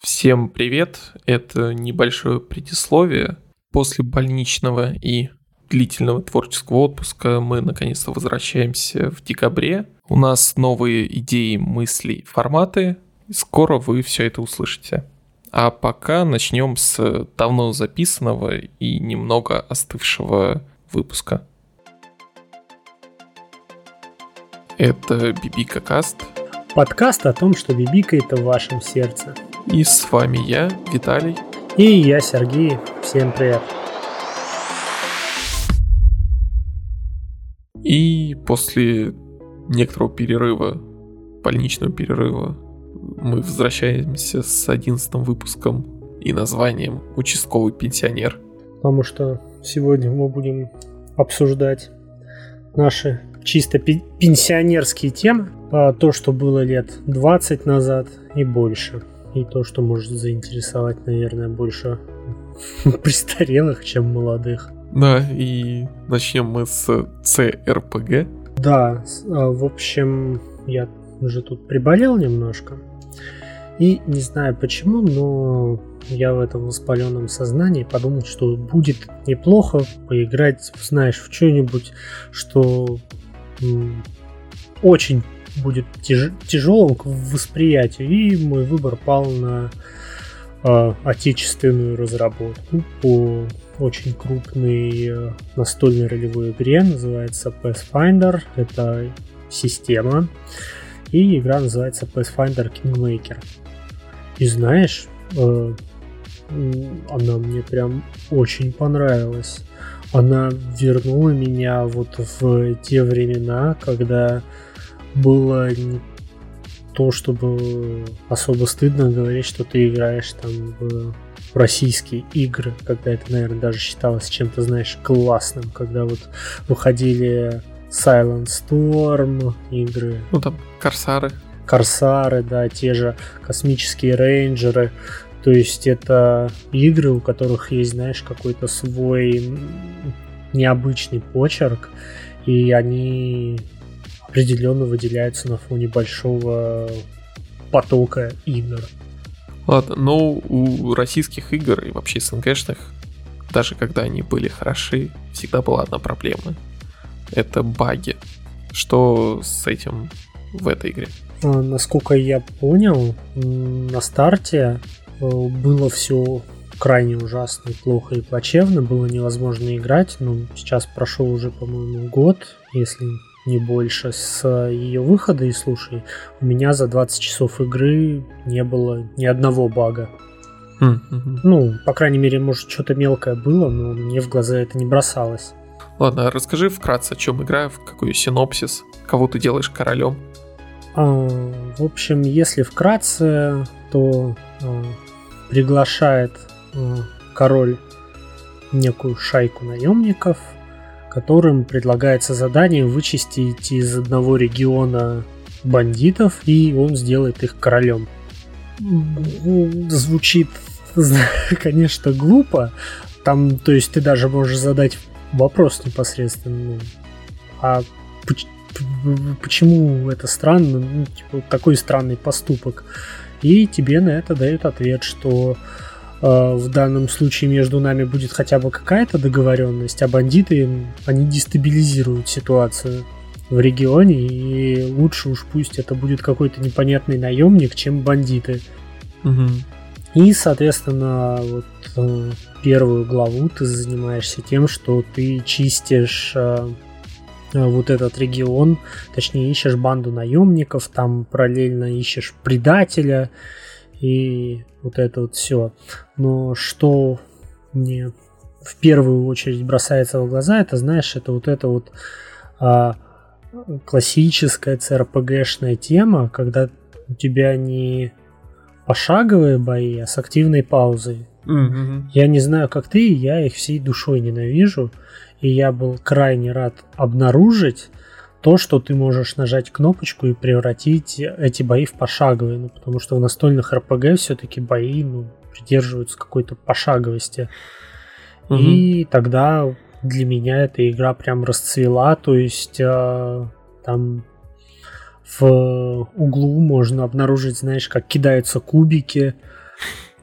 Всем привет! Это небольшое предисловие. После больничного и длительного творческого отпуска мы наконец-то возвращаемся в декабре. У нас новые идеи, мысли, форматы. Скоро вы все это услышите. А пока начнем с давно записанного и немного остывшего выпуска. Это Бибика Каст. Подкаст о том, что бибикает в вашем сердце. И с вами я, Виталий. И я, Сергей. Всем привет. И после некоторого перерыва, больничного перерыва, мы возвращаемся с одиннадцатым выпуском и названием «Участковый пенсионер». Потому что сегодня мы будем обсуждать наши чисто пенсионерские темы. А то, что было лет 20 назад и больше. И то, что может заинтересовать, наверное, больше престарелых, чем молодых. Да, и начнем мы с CRPG. Да, а, в общем, я уже тут приболел немножко. И не знаю почему, но я в этом воспаленном сознании подумал, что будет неплохо поиграть, знаешь, в что-нибудь, что очень будет тяж- тяжелым к восприятию. И мой выбор пал на э, отечественную разработку по очень крупной э, настольной ролевой игре, называется Pathfinder. Это система. И игра называется Pathfinder Kingmaker. И знаешь, э, она мне прям очень понравилась. Она вернула меня вот в те времена, когда было не то, чтобы особо стыдно говорить, что ты играешь там в российские игры, когда это, наверное, даже считалось чем-то, знаешь, классным, когда вот выходили Silent Storm игры. Ну там Корсары. Корсары, да, те же космические рейнджеры. То есть это игры, у которых есть, знаешь, какой-то свой необычный почерк, и они определенно выделяются на фоне большого потока игр. Ладно, но у российских игр и вообще СНГшных, даже когда они были хороши, всегда была одна проблема. Это баги. Что с этим в этой игре? А, насколько я понял, на старте э, было все крайне ужасно, плохо и плачевно, было невозможно играть, но сейчас прошел уже, по-моему, год, если не больше, с ее выхода, и слушай, у меня за 20 часов игры не было ни одного бага. Mm-hmm. Ну, по крайней мере, может, что-то мелкое было, но мне в глаза это не бросалось. Ладно, расскажи вкратце, о чем игра, в какой синопсис, кого ты делаешь королем. А, в общем, если вкратце, то а, приглашает а, король некую шайку наемников – которым предлагается задание вычистить из одного региона бандитов, и он сделает их королем. Звучит, конечно, глупо. Там, то есть, ты даже можешь задать вопрос непосредственно. Ну, а почему это странно? Ну, типа, такой странный поступок. И тебе на это дают ответ, что в данном случае между нами будет хотя бы какая-то договоренность, а бандиты, они дестабилизируют ситуацию в регионе, и лучше уж пусть это будет какой-то непонятный наемник, чем бандиты. Угу. И, соответственно, вот э, первую главу ты занимаешься тем, что ты чистишь э, вот этот регион, точнее ищешь банду наемников, там параллельно ищешь предателя, и вот это вот все. Но что мне в первую очередь бросается в глаза, это, знаешь, это вот это вот а, классическая CRPG-шная тема, когда у тебя не пошаговые бои, а с активной паузой. Mm-hmm. Я не знаю, как ты, я их всей душой ненавижу, и я был крайне рад обнаружить, то, что ты можешь нажать кнопочку и превратить эти бои в пошаговые, ну, потому что в настольных РПГ все-таки бои ну, придерживаются какой-то пошаговости. Угу. И тогда для меня эта игра прям расцвела, то есть э, там в углу можно обнаружить, знаешь, как кидаются кубики,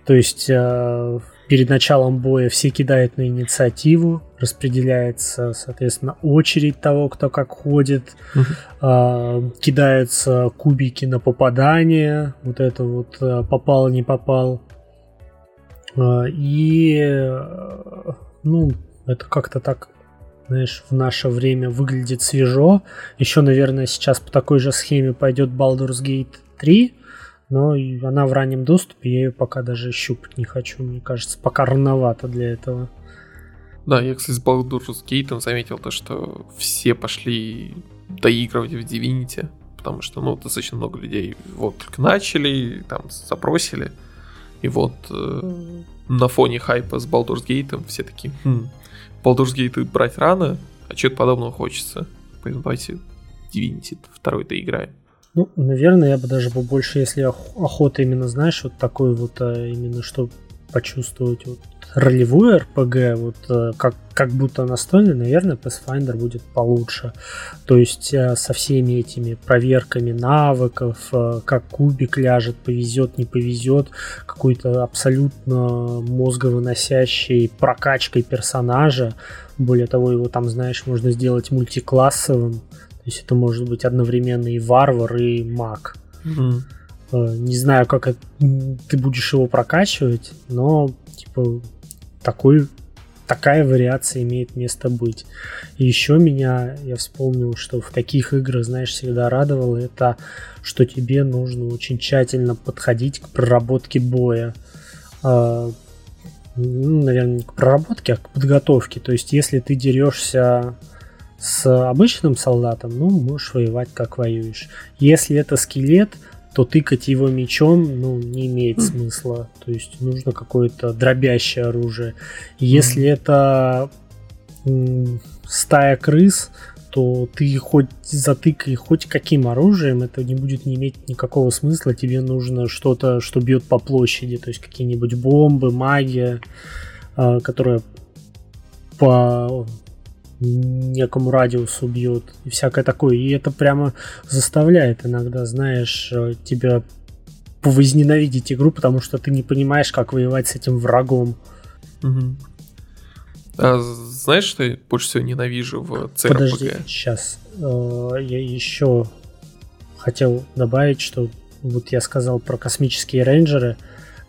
То есть э, перед началом боя все кидают на инициативу, распределяется, соответственно, очередь того, кто как ходит, э, кидаются кубики на попадание, вот это вот э, попал, не попал. Э, и, э, ну, это как-то так знаешь, в наше время выглядит свежо. Еще, наверное, сейчас по такой же схеме пойдет Baldur's Gate 3, но она в раннем доступе, я ее пока даже щупать не хочу, мне кажется, пока рановато для этого. Да, я, кстати, с Baldur's Gate заметил то, что все пошли доигрывать в Divinity, потому что, ну, достаточно много людей вот только начали, там, запросили, и вот э, на фоне хайпа с Baldur's Gate все такие, хм, Baldur's Gate брать рано, а чего-то подобного хочется. Поэтому давайте Divinity второй-то играем. Ну, наверное, я бы даже побольше, если охота именно, знаешь, вот такой вот, а, именно, что почувствовать вот ролевую RPG, вот э, как, как будто настольный, наверное, Pathfinder будет получше. То есть э, со всеми этими проверками навыков, э, как кубик ляжет, повезет, не повезет, какой-то абсолютно мозговыносящей прокачкой персонажа. Более того, его там, знаешь, можно сделать мультиклассовым. То есть это может быть одновременно и варвар, и маг. Mm-hmm. Не знаю, как ты будешь его прокачивать, но типа такой, такая вариация имеет место быть. И еще меня, я вспомнил, что в таких играх, знаешь, всегда радовало, это что тебе нужно очень тщательно подходить к проработке боя. А, ну, наверное, не к проработке, а к подготовке. То есть, если ты дерешься с обычным солдатом, ну, можешь воевать как воюешь. Если это скелет, то тыкать его мечом, ну, не имеет смысла. То есть нужно какое-то дробящее оружие. Если это м, стая крыс, то ты хоть затыкай хоть каким оружием, это не будет не иметь никакого смысла. Тебе нужно что-то, что бьет по площади, то есть какие-нибудь бомбы, магия, э, которая по некому радиусу бьет и всякое такое. И это прямо заставляет иногда, знаешь, э, тебя возненавидеть игру, потому что ты не понимаешь, как воевать с этим врагом. Угу. А, знаешь, что я больше всего ненавижу в CRPG? Подожди, сейчас. Э, я еще хотел добавить, что вот я сказал про космические рейнджеры.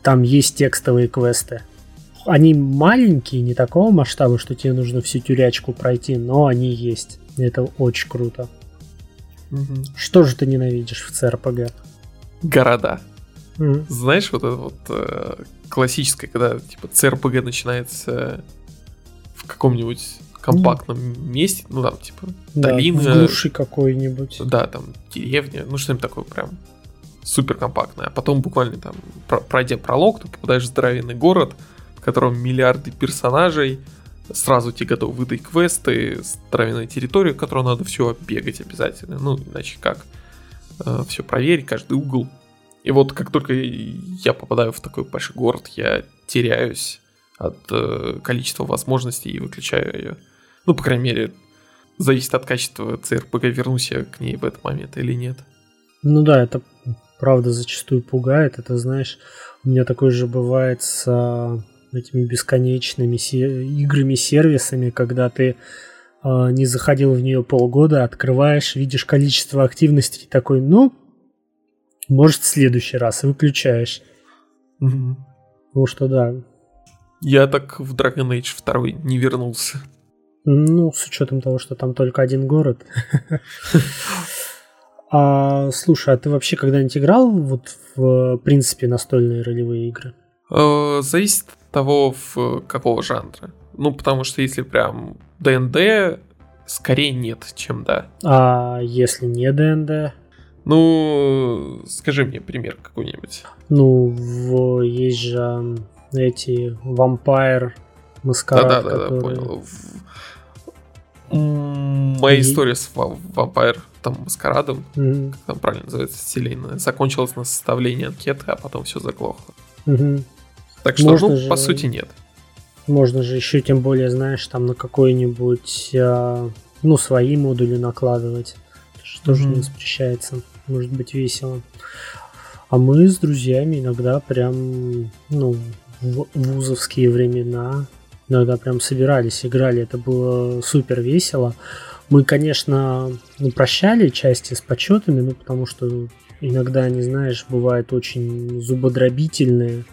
Там есть текстовые квесты они маленькие, не такого масштаба, что тебе нужно всю тюрячку пройти, но они есть. Это очень круто. Угу. Что же ты ненавидишь в CRPG? Города. Угу. Знаешь, вот это вот э, классическое, когда типа CRPG начинается в каком-нибудь компактном mm. месте, ну там типа да, долина. В глуши какой-нибудь. Да, там деревня, ну что-нибудь такое прям супер компактное. А потом буквально там, пройдя пролог, ты попадаешь в здоровенный город, котором миллиарды персонажей, сразу тебе готовы выдать квесты, здоровенная территория, которую надо все оббегать обязательно, ну, иначе как, э, все проверить, каждый угол. И вот как только я попадаю в такой большой город, я теряюсь от э, количества возможностей и выключаю ее. Ну, по крайней мере, зависит от качества CRPG, вернусь я к ней в этот момент или нет. Ну да, это правда зачастую пугает. Это, знаешь, у меня такое же бывает с этими бесконечными играми-сервисами, когда ты э, не заходил в нее полгода, открываешь, видишь количество активности такой, ну, может, в следующий раз, и выключаешь. Угу. Ну что да. Я так в Dragon Age 2 не вернулся. Ну, с учетом того, что там только один город. А, слушай, а ты вообще когда-нибудь играл вот в принципе настольные ролевые игры? Э, зависит того, в какого жанра. Ну, потому что если прям ДНД, скорее нет, чем да. А если не ДНД? Ну, скажи мне пример какой-нибудь. Ну, в, есть же эти вампир, маскарад, Да-да-да, которые... понял. Моя И... история с вампир, там, маскарадом, mm-hmm. как там правильно называется, вселенная, закончилась на составлении анкеты, а потом все заглохло. Mm-hmm. Так что, можно ну, же, по сути, нет. Можно же еще, тем более, знаешь, там на какой-нибудь, э, ну, свои модули накладывать. Что mm-hmm. не запрещается. Может быть весело. А мы с друзьями иногда прям, ну, в вузовские времена, иногда прям собирались, играли. Это было супер весело. Мы, конечно, ну, прощали части с почетами, ну, потому что иногда, не знаешь, бывают очень зубодробительные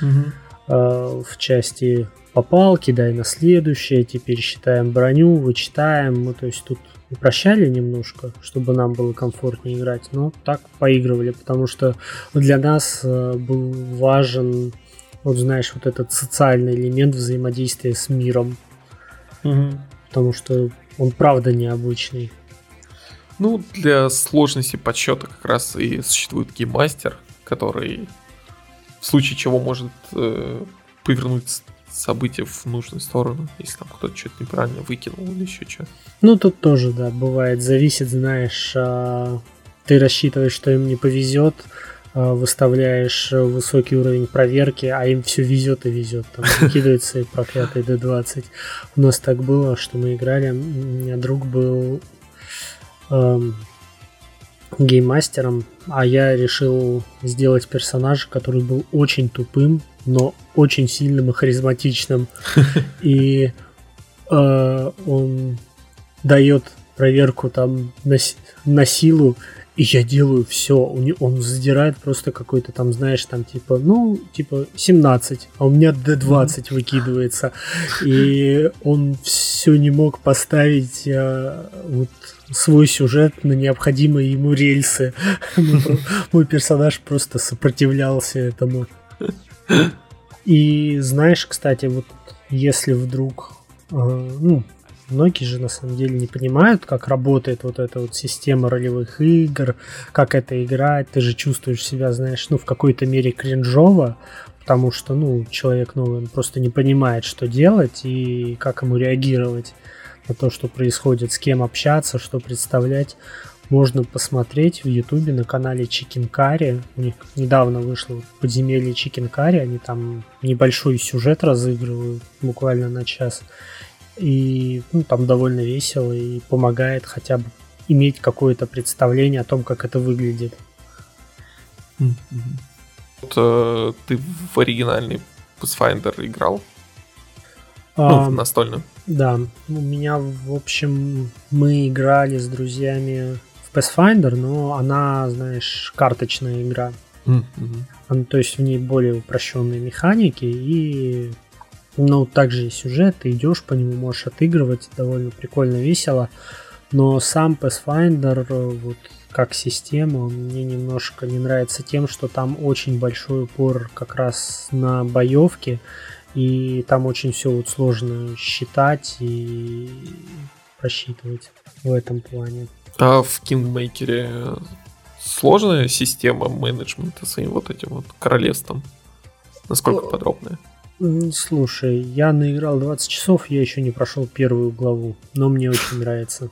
угу. в части попал, кидай на следующее, теперь считаем броню, вычитаем. Мы, то есть тут упрощали немножко, чтобы нам было комфортнее играть, но так поигрывали, потому что для нас э, был важен, вот знаешь, вот этот социальный элемент взаимодействия с миром. Угу. Потому что он правда необычный. Ну, для сложности подсчета как раз и существует гейммастер, который в случае чего может э, повернуть события в нужную сторону, если там кто-то что-то неправильно выкинул или еще что. Ну, тут тоже, да, бывает, зависит, знаешь, а, ты рассчитываешь, что им не повезет, а, выставляешь высокий уровень проверки, а им все везет и везет. Там выкидывается и проклятый D20. У нас так было, что мы играли, у меня друг был эм, гейммастером, а я решил сделать персонажа, который был очень тупым, но очень сильным и харизматичным. И э, он дает проверку там на, на силу, и я делаю все. Он задирает просто какой-то там, знаешь, там типа, ну, типа 17, а у меня D20 выкидывается. И он все не мог поставить а, вот свой сюжет на необходимые ему рельсы. Мой персонаж просто сопротивлялся этому. И знаешь, кстати, вот если вдруг, э, ну, многие же на самом деле не понимают, как работает вот эта вот система ролевых игр, как это играть, ты же чувствуешь себя, знаешь, ну, в какой-то мере кринжово, потому что, ну, человек новый, он просто не понимает, что делать и как ему реагировать на то, что происходит, с кем общаться, что представлять можно посмотреть в Ютубе на канале Curry. У них недавно вышло подземелье Curry. Они там небольшой сюжет разыгрывают буквально на час. И ну, там довольно весело и помогает хотя бы иметь какое-то представление о том, как это выглядит. Вот, э, ты в оригинальный Pathfinder играл? А, ну, в настольную. Да, у меня, в общем, мы играли с друзьями Pathfinder, но она, знаешь, карточная игра. Mm-hmm. то есть в ней более упрощенные механики и ну, также и сюжет, ты идешь по нему, можешь отыгрывать, довольно прикольно, весело. Но сам Pathfinder, вот как система, мне немножко не нравится тем, что там очень большой упор как раз на боевке, и там очень все вот сложно считать и просчитывать в этом плане. А в Kingmaker сложная система менеджмента своим вот этим вот королевством? Насколько подробная? Слушай, я наиграл 20 часов, я еще не прошел первую главу, но мне очень нравится.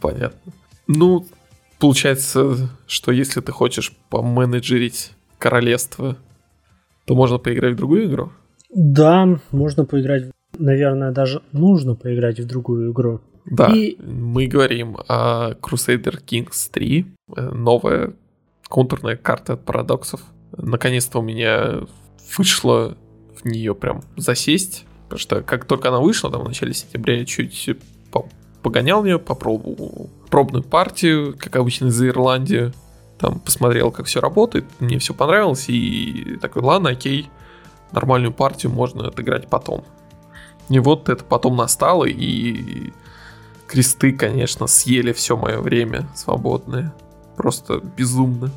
Понятно. Ну, получается, что если ты хочешь поменеджерить королевство, то можно поиграть в другую игру? Да, можно поиграть, наверное, даже нужно поиграть в другую игру. Да, и... мы говорим о Crusader Kings 3, э, новая контурная карта от парадоксов. Наконец-то у меня вышло в нее прям засесть, потому что как только она вышла, там в начале сентября я чуть погонял в нее, попробовал пробную партию, как обычно из Ирландии, там посмотрел, как все работает, мне все понравилось, и такой, ладно, окей, нормальную партию можно отыграть потом. И вот это потом настало, и кресты, конечно, съели все мое время свободное. Просто безумно.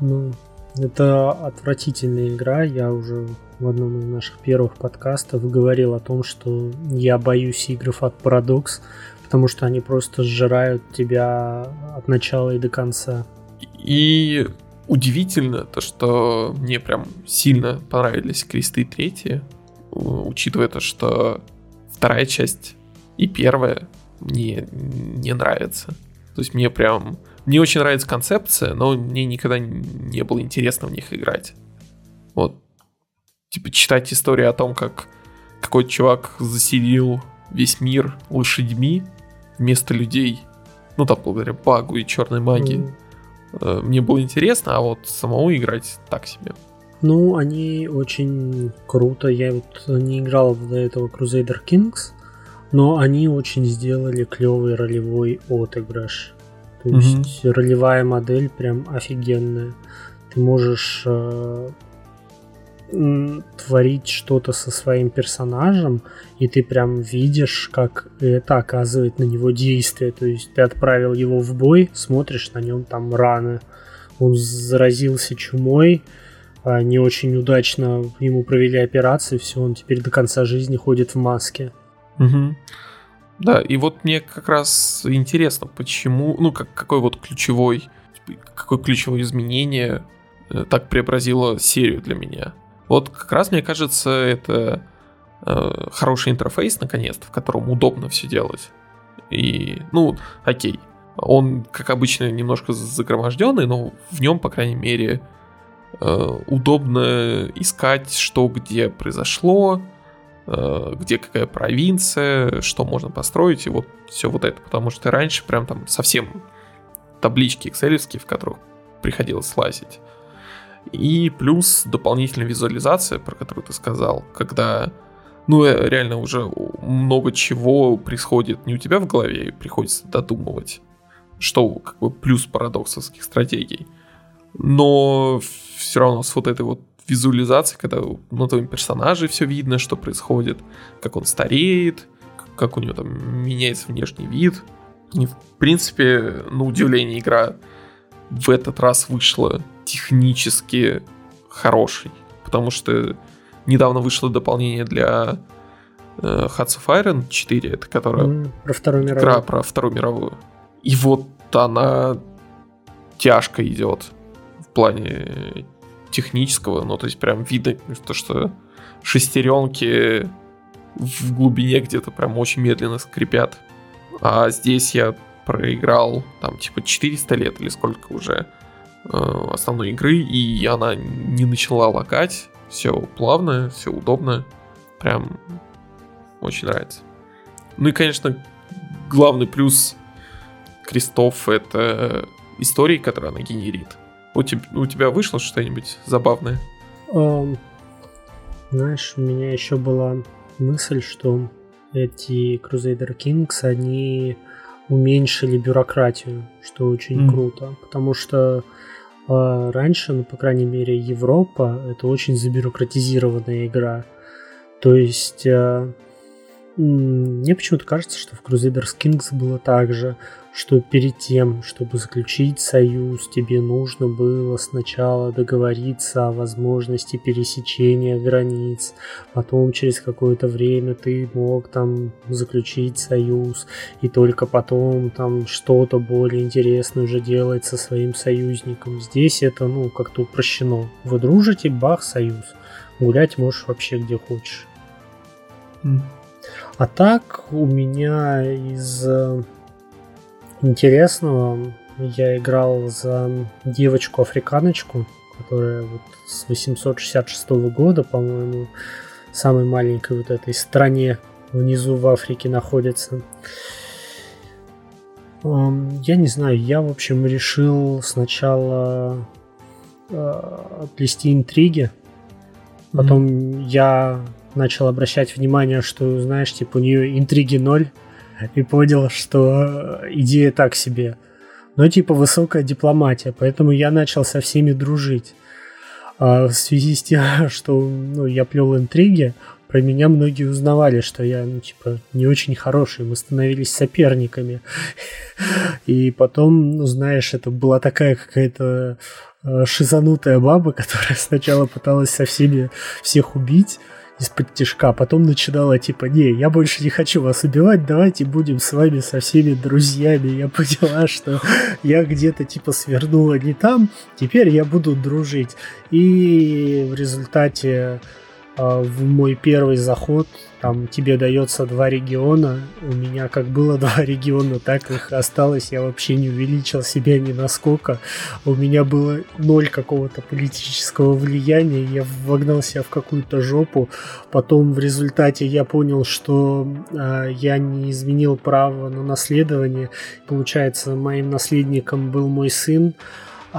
Ну, это отвратительная игра. Я уже в одном из наших первых подкастов говорил о том, что я боюсь игр от Paradox, потому что они просто сжирают тебя от начала и до конца. И удивительно то, что мне прям сильно понравились кресты третьи, учитывая то, что вторая часть и первая мне не нравится. То есть мне прям... Мне очень нравится концепция, но мне никогда не было интересно в них играть. Вот. Типа читать историю о том, как какой-то чувак заселил весь мир лошадьми вместо людей. Ну, там, благодаря багу и черной магии. э, мне было интересно, а вот самому играть так себе. Ну, они очень круто. Я вот не играл до этого Crusader Kings, но они очень сделали клевый ролевой отыгрыш. То есть mm-hmm. ролевая модель прям офигенная. Ты можешь э, творить что-то со своим персонажем, и ты прям видишь, как это оказывает на него действие. То есть ты отправил его в бой, смотришь на нем там раны. Он заразился чумой, а, не очень удачно ему провели операцию, все, он теперь до конца жизни ходит в маске. Угу. Да, и вот мне как раз интересно, почему, ну, как, какой вот ключевой, какое ключевое изменение э, так преобразило серию для меня. Вот как раз мне кажется, это э, хороший интерфейс, наконец-то, в котором удобно все делать. И, ну, окей, он, как обычно, немножко загроможденный, но в нем, по крайней мере, э, удобно искать, что где произошло, где какая провинция, что можно построить, и вот все вот это. Потому что раньше прям там совсем таблички excel в которых приходилось лазить. И плюс дополнительная визуализация, про которую ты сказал, когда ну, э, реально уже много чего происходит не у тебя в голове, и приходится додумывать, что как бы плюс парадоксовских стратегий. Но все равно с вот этой вот визуализацией, когда на твоем персонаже все видно, что происходит, как он стареет, как у него там меняется внешний вид. И, в принципе, на удивление, игра в этот раз вышла технически хороший, потому что недавно вышло дополнение для э, Hearts of Iron 4, это которая... Mm, про Вторую мировую. Игра про Вторую мировую. И вот она тяжко идет в плане технического, ну, то есть прям видно, то, что шестеренки в глубине где-то прям очень медленно скрипят. А здесь я проиграл там типа 400 лет или сколько уже э, основной игры, и она не начала лагать. Все плавно, все удобно. Прям очень нравится. Ну и, конечно, главный плюс крестов это истории, которые она генерит. У, тебя, у тебя вышло что-нибудь забавное? Um, знаешь, у меня еще была мысль, что эти Crusader Kings, они уменьшили бюрократию, что очень mm. круто, потому что э, раньше, ну, по крайней мере, Европа это очень забюрократизированная игра. То есть э, мне почему-то кажется, что в Crusaders Kings было так же что перед тем, чтобы заключить союз, тебе нужно было сначала договориться о возможности пересечения границ, потом через какое-то время ты мог там заключить союз, и только потом там что-то более интересное уже делать со своим союзником. Здесь это, ну, как-то упрощено. Вы дружите, бах, союз. Гулять можешь вообще где хочешь. Mm. А так у меня из э, интересного. Я играл за девочку-африканочку, которая вот с 866 года, по-моему, самой маленькой вот этой стране внизу в Африке находится. Я не знаю, я, в общем, решил сначала э, плести интриги. Потом mm-hmm. я начал обращать внимание, что, знаешь, типа у нее интриги ноль и понял, что идея так себе. Но типа высокая дипломатия, поэтому я начал со всеми дружить. А в связи с тем, что ну, я плел интриги, про меня многие узнавали, что я, ну, типа, не очень хороший, мы становились соперниками. И потом, ну, знаешь, это была такая какая-то э, шизанутая баба, которая сначала пыталась со всеми всех убить, из-под тяжка, потом начинала типа, не, я больше не хочу вас убивать, давайте будем с вами со всеми друзьями. Я поняла, что я где-то типа свернула не там, теперь я буду дружить. И в результате в мой первый заход там тебе дается два региона. У меня как было два региона, так их осталось. Я вообще не увеличил себя ни насколько. У меня было ноль какого-то политического влияния. Я вогнал себя в какую-то жопу. Потом в результате я понял, что э, я не изменил право на наследование. Получается, моим наследником был мой сын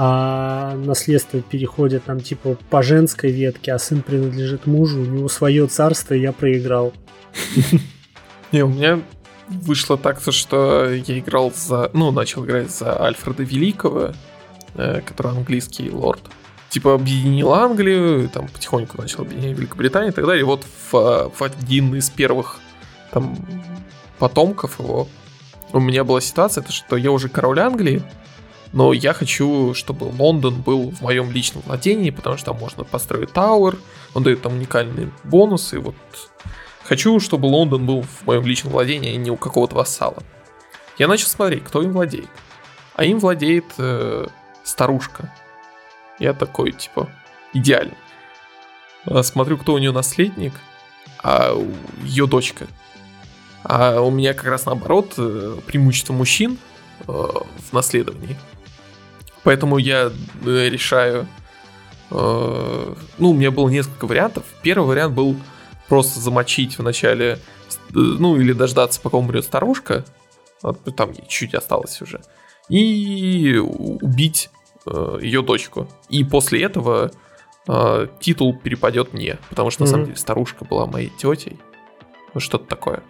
а наследство переходит там типа по женской ветке, а сын принадлежит мужу, у него свое царство, и я проиграл. Не, у меня вышло так, что я играл за... Ну, начал играть за Альфреда Великого, э, который английский лорд. Типа объединил Англию, там потихоньку начал объединять Великобританию и так далее. И вот в, в один из первых там потомков его у меня была ситуация, это что я уже король Англии, но я хочу, чтобы Лондон был в моем личном владении, потому что там можно построить Тауэр, он дает там уникальные бонусы, вот хочу, чтобы Лондон был в моем личном владении, а не у какого-то вассала. Я начал смотреть, кто им владеет. А им владеет э, старушка. Я такой, типа, идеально. А смотрю, кто у нее наследник, а ее дочка. А у меня как раз наоборот э, преимущество мужчин э, в наследовании. Поэтому я э, решаю... Э, ну, у меня было несколько вариантов. Первый вариант был просто замочить в начале, э, ну, или дождаться, пока умрет старушка. Там чуть осталось уже. И убить э, ее дочку. И после этого э, титул перепадет мне. Потому что, mm-hmm. на самом деле, старушка была моей тетей. Что-то такое.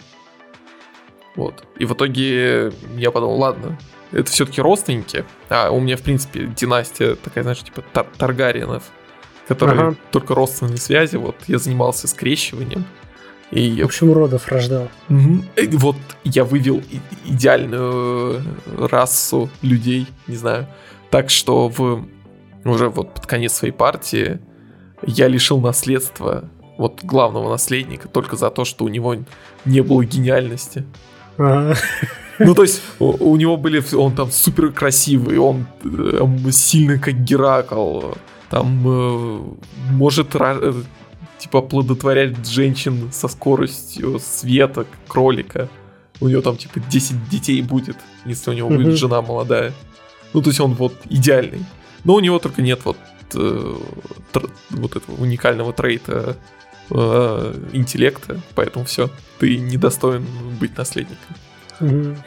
Вот. И в итоге я подумал, ладно, это все-таки родственники. А у меня, в принципе, династия такая, знаешь, типа тар Таргариенов, которые ага. только родственные связи. Вот я занимался скрещиванием. И... В общем, родов рождал. Угу. Вот я вывел идеальную расу людей, не знаю. Так что в уже вот под конец своей партии я лишил наследства вот главного наследника только за то, что у него не было гениальности. Ну, то есть, у, у него были, он там супер красивый, он э, сильный, как Геракл, там э, может, э, типа, плодотворять женщин со скоростью света, кролика. У него там, типа, 10 детей будет, если у него будет жена молодая. Ну, то есть, он вот идеальный. Но у него только нет вот, э, тр- вот этого уникального трейта э, интеллекта, поэтому все, ты недостоин быть наследником. Mm-hmm.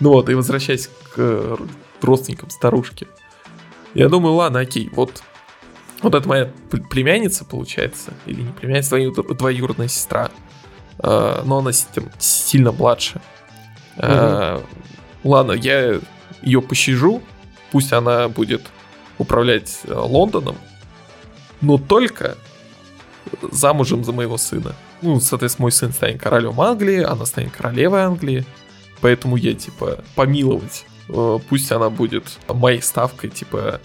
Ну вот, и возвращаясь к э, родственникам старушки. Я думаю, ладно, окей, вот вот это моя племянница, получается, или не племянница, двоюродная сестра, э, но она сильно младше. Э, ладно, я ее пощажу, пусть она будет управлять э, Лондоном, но только замужем за моего сына. Ну, соответственно, мой сын станет королем Англии, она станет королевой Англии. Поэтому я, типа, помиловать. Э, пусть она будет моей ставкой, типа,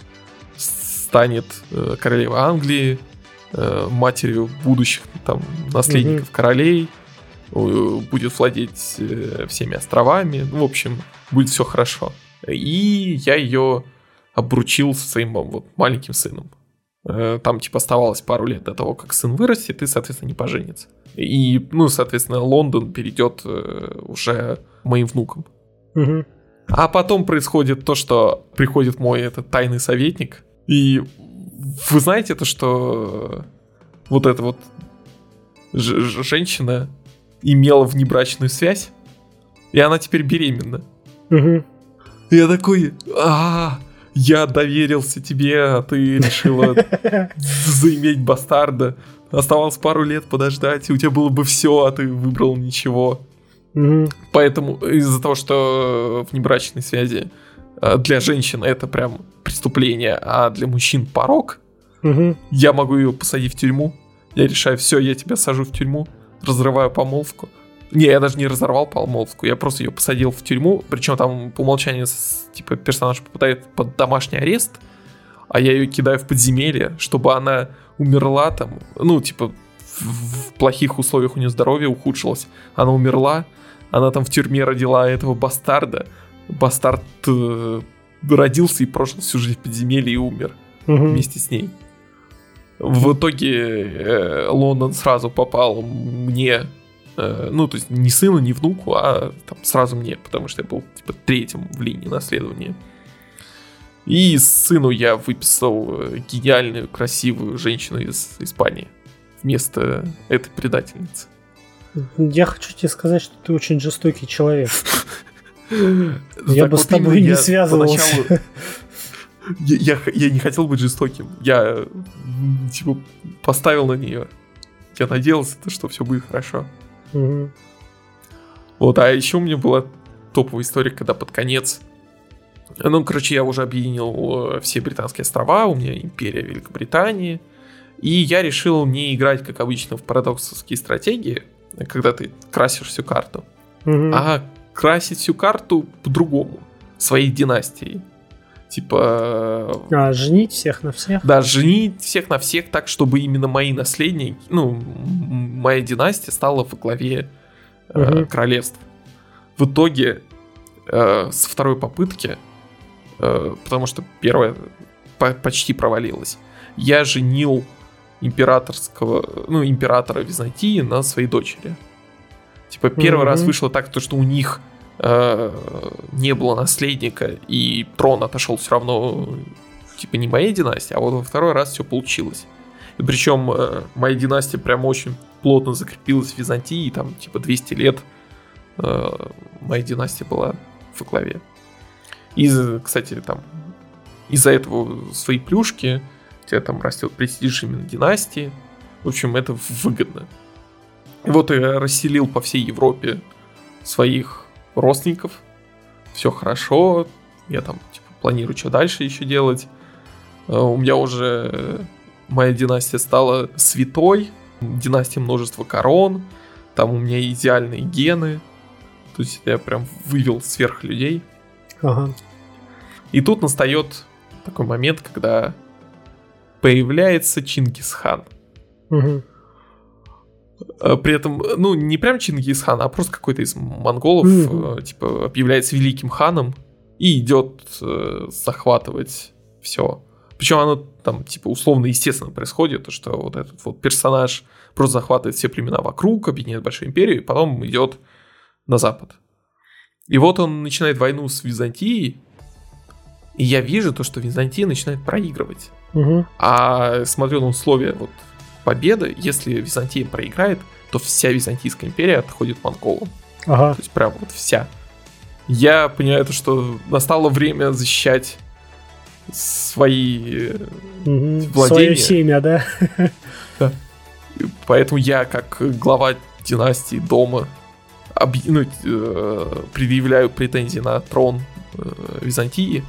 станет э, королевой Англии, э, матерью будущих там наследников mm-hmm. королей, будет владеть всеми островами. Ну, в общем, будет все хорошо. И я ее обручил со своим вот маленьким сыном. Там, типа, оставалось пару лет до того, как сын вырастет, и, соответственно, не поженится. И, ну, соответственно, Лондон перейдет э, уже моим внукам. Угу. А потом происходит то, что приходит мой этот тайный советник, и вы знаете то, что вот эта вот женщина имела внебрачную связь, и она теперь беременна. Угу. Я такой, а, я доверился тебе, а ты решила заиметь бастарда оставалось пару лет подождать, и у тебя было бы все, а ты выбрал ничего. Mm-hmm. Поэтому из-за того, что в небрачной связи э, для женщин это прям преступление, а для мужчин порог, mm-hmm. я могу ее посадить в тюрьму. Я решаю, все, я тебя сажу в тюрьму, разрываю помолвку. Не, я даже не разорвал помолвку, я просто ее посадил в тюрьму, причем там по умолчанию типа персонаж попадает под домашний арест, а я ее кидаю в подземелье, чтобы она умерла там, ну, типа, в, в плохих условиях у нее здоровье ухудшилось. Она умерла, она там в тюрьме родила этого бастарда. Бастард э, родился и прожил всю жизнь в подземелье и умер угу. вместе с ней. В итоге э, Лондон сразу попал мне, ну, то есть не сыну, не внуку, а там сразу мне, потому что я был, типа, третьим в линии наследования. И сыну я выписал э, гениальную, красивую женщину из Испании вместо этой предательницы. Я хочу тебе сказать, что ты очень жестокий человек. Я бы с тобой не связывался. Я, я, я не хотел быть жестоким. Я, типа, поставил на нее. Я надеялся, что все будет хорошо. Угу. Вот, а еще у меня была топовая история, когда под конец... Ну, короче, я уже объединил э, все британские острова, у меня империя Великобритании, и я решил не играть, как обычно, в парадоксовские стратегии, когда ты красишь всю карту, Угу. а красить всю карту по-другому, своей династией. Типа, А, женить всех на всех? да, женить всех на всех так, чтобы именно мои наследники, ну, моя династия стала во главе э, Мгм. королевств. В итоге, э, с второй попытки, э, потому что первая по- почти провалилась, я женил императорского, ну, императора Византии на своей дочери. Типа, первый Мгм. раз вышло так, то, что у них э, не было наследника, и трон отошел все равно, типа, не моей династии, а вот во второй раз все получилось. И причем э, моя династия прям очень плотно закрепилась в Византии, и там, типа, 200 лет э, моя династия была в главе. И, кстати, там, из-за этого свои плюшки, у тебя там растет престиж именно династии. В общем, это выгодно. Вот я расселил по всей Европе своих родственников. Все хорошо. Я там типа, планирую, что дальше еще делать. Э, У меня уже э, моя династия стала святой. Династия множества корон. Там у меня идеальные гены. То есть я прям вывел сверхлюдей. Ага. И тут настает такой момент, когда появляется Чингисхан. Угу. Э, При этом, ну, не прям Чингисхан, а просто какой-то из монголов, э, типа, объявляется великим ханом и идет э, захватывать все. Причем оно там, типа, условно естественно происходит, то, что вот этот вот персонаж просто захватывает все племена вокруг, объединяет большую империю, и потом идет на запад. И вот он начинает войну с Византией, и я вижу то, что Византия начинает проигрывать. Угу. А смотрю на условия вот победы, если Византия проиграет, то вся Византийская империя отходит монголам. Ага. То есть прям вот вся. Я понимаю то, что настало время защищать свои... Угу. Владение. Свое семя, да? Поэтому я, как глава династии дома, объ- ну, э, предъявляю претензии на трон э, Византии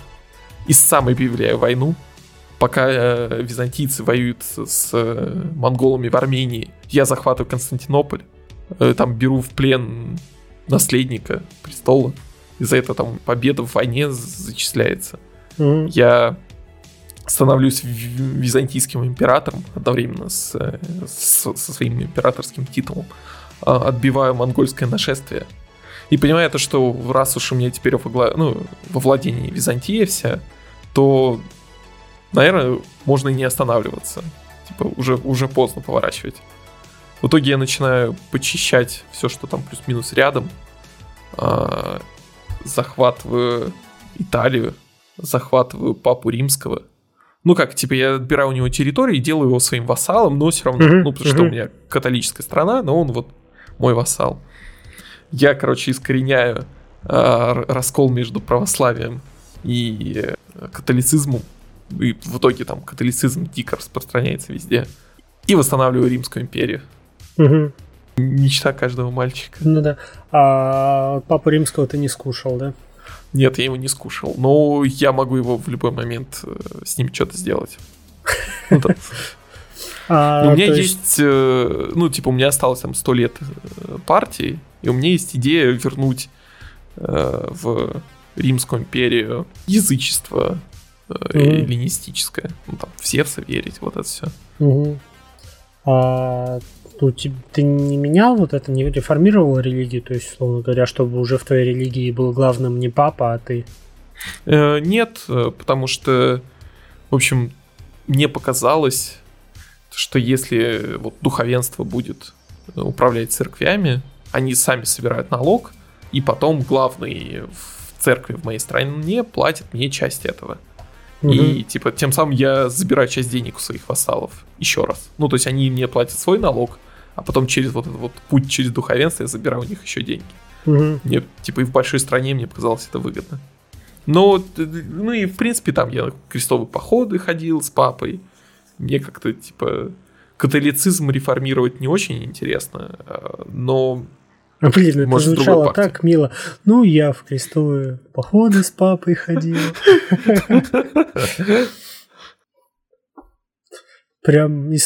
и сам объявляю войну. Пока э, византийцы воюют с, э, монголами в Армении, я захватываю Константинополь, э, там беру в плен наследника престола. И за это там победа в войне зачисляется. Мгм. Я становлюсь ви- византийским императором одновременно с, с- со своим императорским титулом, а, отбиваю монгольское нашествие. И понимая то, что раз уж у меня теперь во, ну, во владении Византия вся, то, наверное, можно и не останавливаться. Типа уже, уже поздно поворачивать. В итоге я начинаю почищать все, что там плюс-минус рядом. а, захватываю Италию, захватываю папу римского. Ну как, типа я отбираю у него территорию и делаю его своим вассалом, но все равно, ну потому что у меня католическая страна, но он вот мой вассал. Я, короче, искореняю р- раскол между православием и э, католицизмом. И в итоге там католицизм дико распространяется везде. И восстанавливаю Римскую империю. Мгм. Мечта каждого мальчика. Ну да. А папу римского ты не скушал, да? Нет, я его не скушал. Но я могу его в любой момент э, с ним что-то сделать. А, Ну, у меня есть, э, ну, типа, у меня осталось там 100 лет э, партии, и у меня есть идея вернуть в Римскую империю язычество эллинистическое. Ну, там, в Зевса верить, вот это все. Мгм. А ну, ти- ты не менял вот это, не реформировал религию, то есть, условно говоря, чтобы уже в твоей религии был главным не папа, а ты. Э, Нет, э, потому что, в общем, мне показалось, что если вот духовенство будет управлять церквями, они сами собирают налог, и потом главный в церкви в моей стране платит мне часть этого. И типа тем самым я забираю часть денег у своих вассалов еще раз. Ну, то есть они мне платят свой налог, а потом через вот этот вот путь через духовенство я забираю у них еще деньги. Мгм. Мне, типа, и в большой стране мне показалось это выгодно. Но, ну и в принципе там я крестовые походы ходил с папой. Мне как-то типа католицизм реформировать не очень интересно, а, но Блин, это Может, звучало так мило. Ну, я в крестовые походы с папой ходил. Прям, э,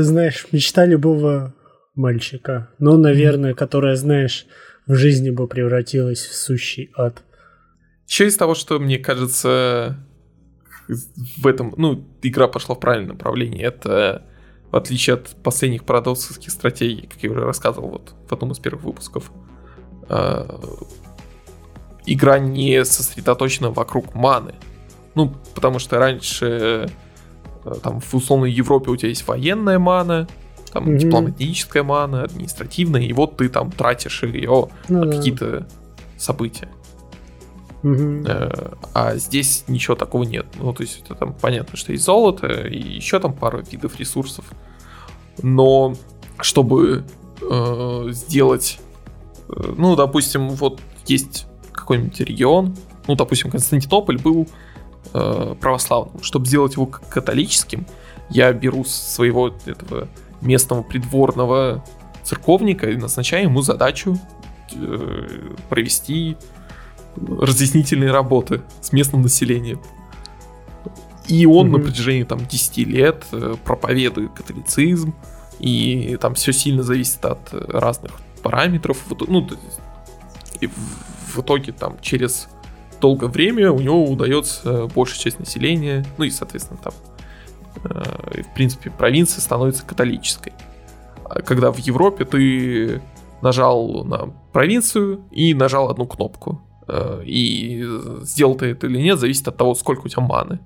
знаешь, мечта любого мальчика. Но, наверное, которая, знаешь, в жизни бы превратилась в сущий ад. Еще из того, что мне кажется в этом, ну, игра пошла в правильном направлении, это в отличие от последних парадоксовских стратегий, как я уже рассказывал вот в одном из первых выпусков, э, игра не сосредоточена вокруг маны. Ну, потому что раньше э, там в условной Европе у тебя есть военная мана, там mm-hmm. дипломатическая мана, административная, и вот ты там тратишь ее ну, на какие-то события. Mm-hmm. А здесь ничего такого нет. Ну, то есть это там понятно, что есть золото и еще там пару видов ресурсов. Но чтобы э, сделать, э, ну, допустим, вот есть какой-нибудь регион, ну, допустим, Константинополь был э, православным. Чтобы сделать его католическим, я беру своего этого местного придворного церковника и назначаю ему задачу э, провести разъяснительные работы с местным населением. И он mm-hmm. на протяжении там 10 лет э, проповедует католицизм, и там все сильно зависит от разных параметров. Ну, и в, в итоге там через долгое время у него удается большая часть населения, ну и, соответственно, там, э, в принципе, провинция становится католической. А когда в Европе ты нажал на провинцию и нажал одну кнопку. Э, и сделал ты это или нет, зависит от того, сколько у тебя маны.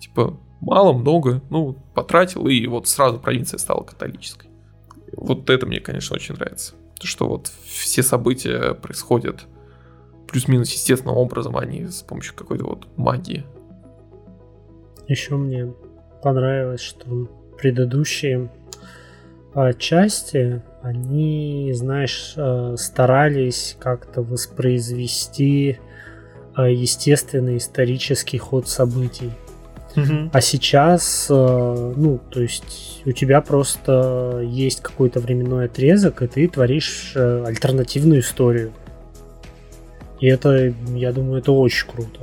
Типа, мало, много, ну, потратил, и вот сразу провинция стала католической. Вот это мне, конечно, очень нравится. То, что вот все события происходят плюс-минус естественным образом, а не с помощью какой-то вот магии. Еще мне понравилось, что предыдущие а, части они, знаешь, э, старались как-то воспроизвести э, естественный исторический ход событий. А сейчас, э, ну, то есть у тебя просто есть какой-то временной отрезок, и ты творишь альтернативную историю. И это, я думаю, это очень круто.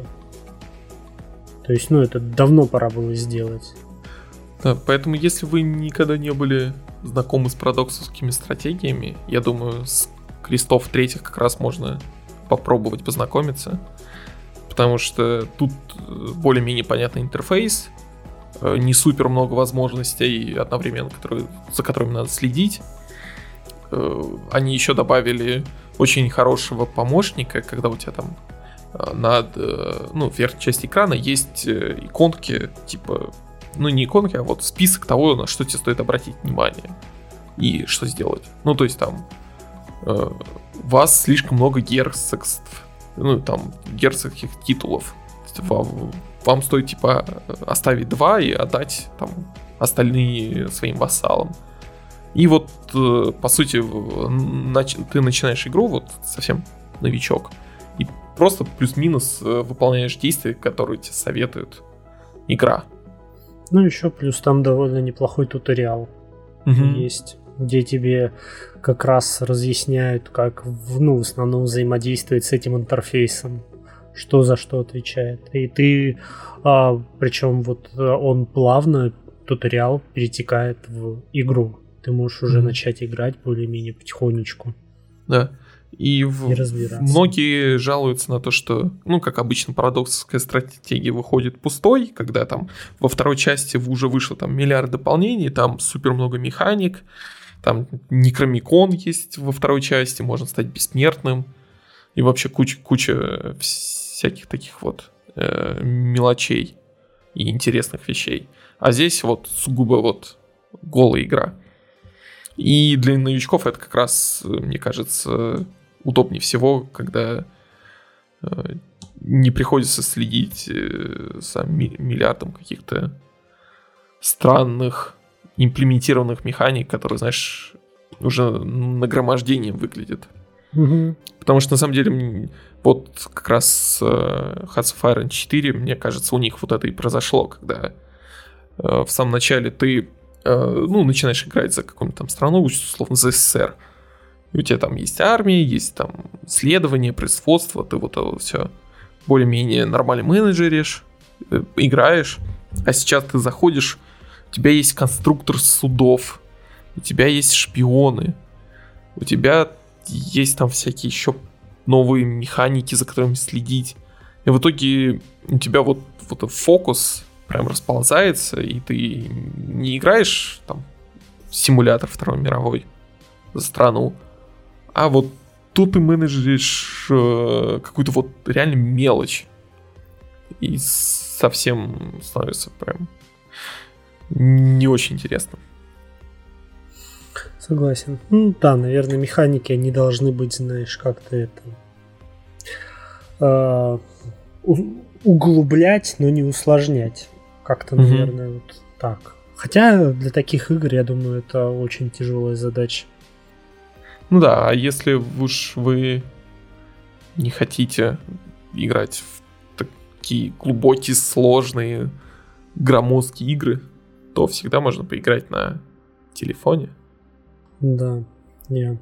То есть, ну, это давно пора было сделать. Да, поэтому если вы никогда не были знакомы с парадоксовскими стратегиями, я думаю, с крестов третьих как раз можно попробовать познакомиться, потому что тут э, более-менее понятный интерфейс, э, не супер много возможностей одновременно, которые, за которыми надо следить. Э, они еще добавили очень хорошего помощника, когда у тебя там над, ну, в верхней части экрана есть иконки, типа ну не иконки, а вот список того, на что тебе стоит обратить внимание и что сделать. Ну, то есть там э, у вас слишком много герцогств, ну, там, герцогских титулов. Вам, вам стоит, типа, оставить два и отдать там остальные своим вассалам. И вот, э, по сути, нач- ты начинаешь игру, вот совсем новичок, и просто плюс-минус э, выполняешь действия, которые тебе советует игра. Ну, еще плюс там довольно неплохой туториал угу. есть, где тебе как раз разъясняют, как ну, в основном взаимодействовать с этим интерфейсом, что за что отвечает. И ты, а, причем вот он плавно, туториал перетекает в игру. Ты можешь уже mm начать играть более-менее потихонечку. Да. И в... многие жалуются на то, что, ну, как обычно, парадоксовская стратегия выходит пустой, когда там во второй части уже вышло там миллиард дополнений, там супер много механик, там некромикон есть во второй части, можно стать бессмертным, и вообще куча, куча всяких таких вот э, мелочей и интересных вещей. А здесь вот сугубо вот голая игра. И для новичков это как раз, мне кажется, удобнее всего, когда э, не приходится следить э, за миллиардом каких-то странных имплементированных механик, которые, знаешь, уже нагромождением выглядят. Угу. Потому что на самом деле вот как раз Hearts of Iron 4, мне кажется, у них вот это и произошло, когда э, в самом начале ты ну, начинаешь играть за какую-нибудь там страну, условно, за СССР. И у тебя там есть армия, есть там исследование, производство, ты вот это все более-менее нормально менеджеришь, э, играешь, а сейчас ты заходишь, у тебя есть конструктор судов, у тебя есть шпионы, у тебя есть там всякие еще новые механики, за которыми следить. И в итоге у тебя вот, вот фокус прям расползается, и ты не играешь там симулятор Второй мировой за страну, а вот тут ты менеджеришь э, какую-то вот реально мелочь. И совсем становится прям не очень интересно. Согласен. Ну да, наверное, механики они должны быть, знаешь, как-то это э, углублять, но не усложнять. Как-то, наверное, mm-hmm. вот так. Хотя для таких игр, я думаю, это очень тяжелая задача. Ну да, а если уж вы не хотите играть в такие глубокие, сложные, громоздкие игры, то всегда можно поиграть на телефоне. Да, не.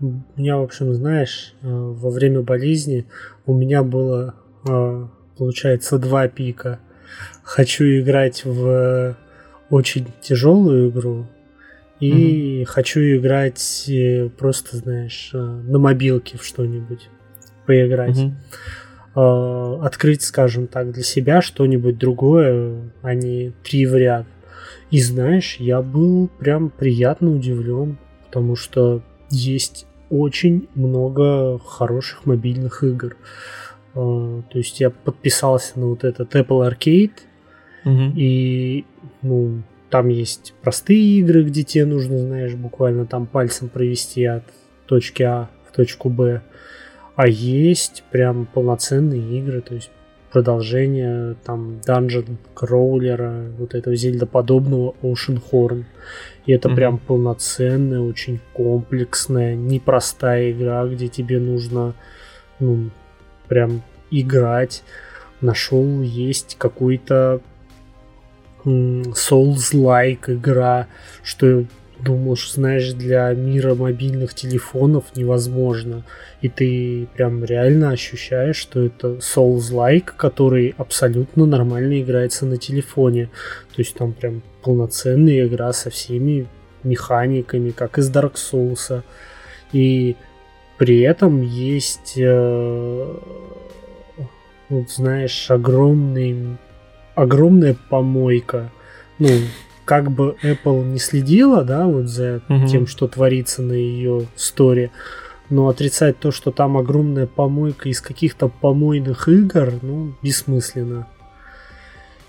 У меня, в общем, знаешь, э, во время болезни у меня было, э, получается, два пика. Хочу играть в очень тяжелую игру, и mm-hmm. хочу играть э, просто, знаешь, э, на мобилке в что-нибудь поиграть. Mm-hmm. Открыть, скажем так, для себя что-нибудь другое, а не три в ряд. И знаешь, я был прям приятно удивлен, потому что есть очень много хороших мобильных игр. То есть я подписался на вот этот Apple Arcade, угу. и ну, там есть простые игры, где тебе нужно, знаешь, буквально там пальцем провести от точки А в точку Б. А есть прям полноценные игры, то есть продолжение там Dungeon Crawler, вот этого Зельда подобного Ocean Horn. И это mm-hmm. прям полноценная, очень комплексная, непростая игра, где тебе нужно ну, прям играть. Нашел есть какой-то Souls-like игра, что думал, что, знаешь, для мира мобильных телефонов невозможно. И ты прям реально ощущаешь, что это Souls-like, который абсолютно нормально играется на телефоне. То есть там прям полноценная игра со всеми механиками, как из Dark Souls. И при этом есть, э, вот знаешь, огромный огромная помойка. Ну, как бы Apple не следила, да, вот за угу. тем, что творится на ее сторе, но отрицать то, что там огромная помойка из каких-то помойных игр, ну, бессмысленно.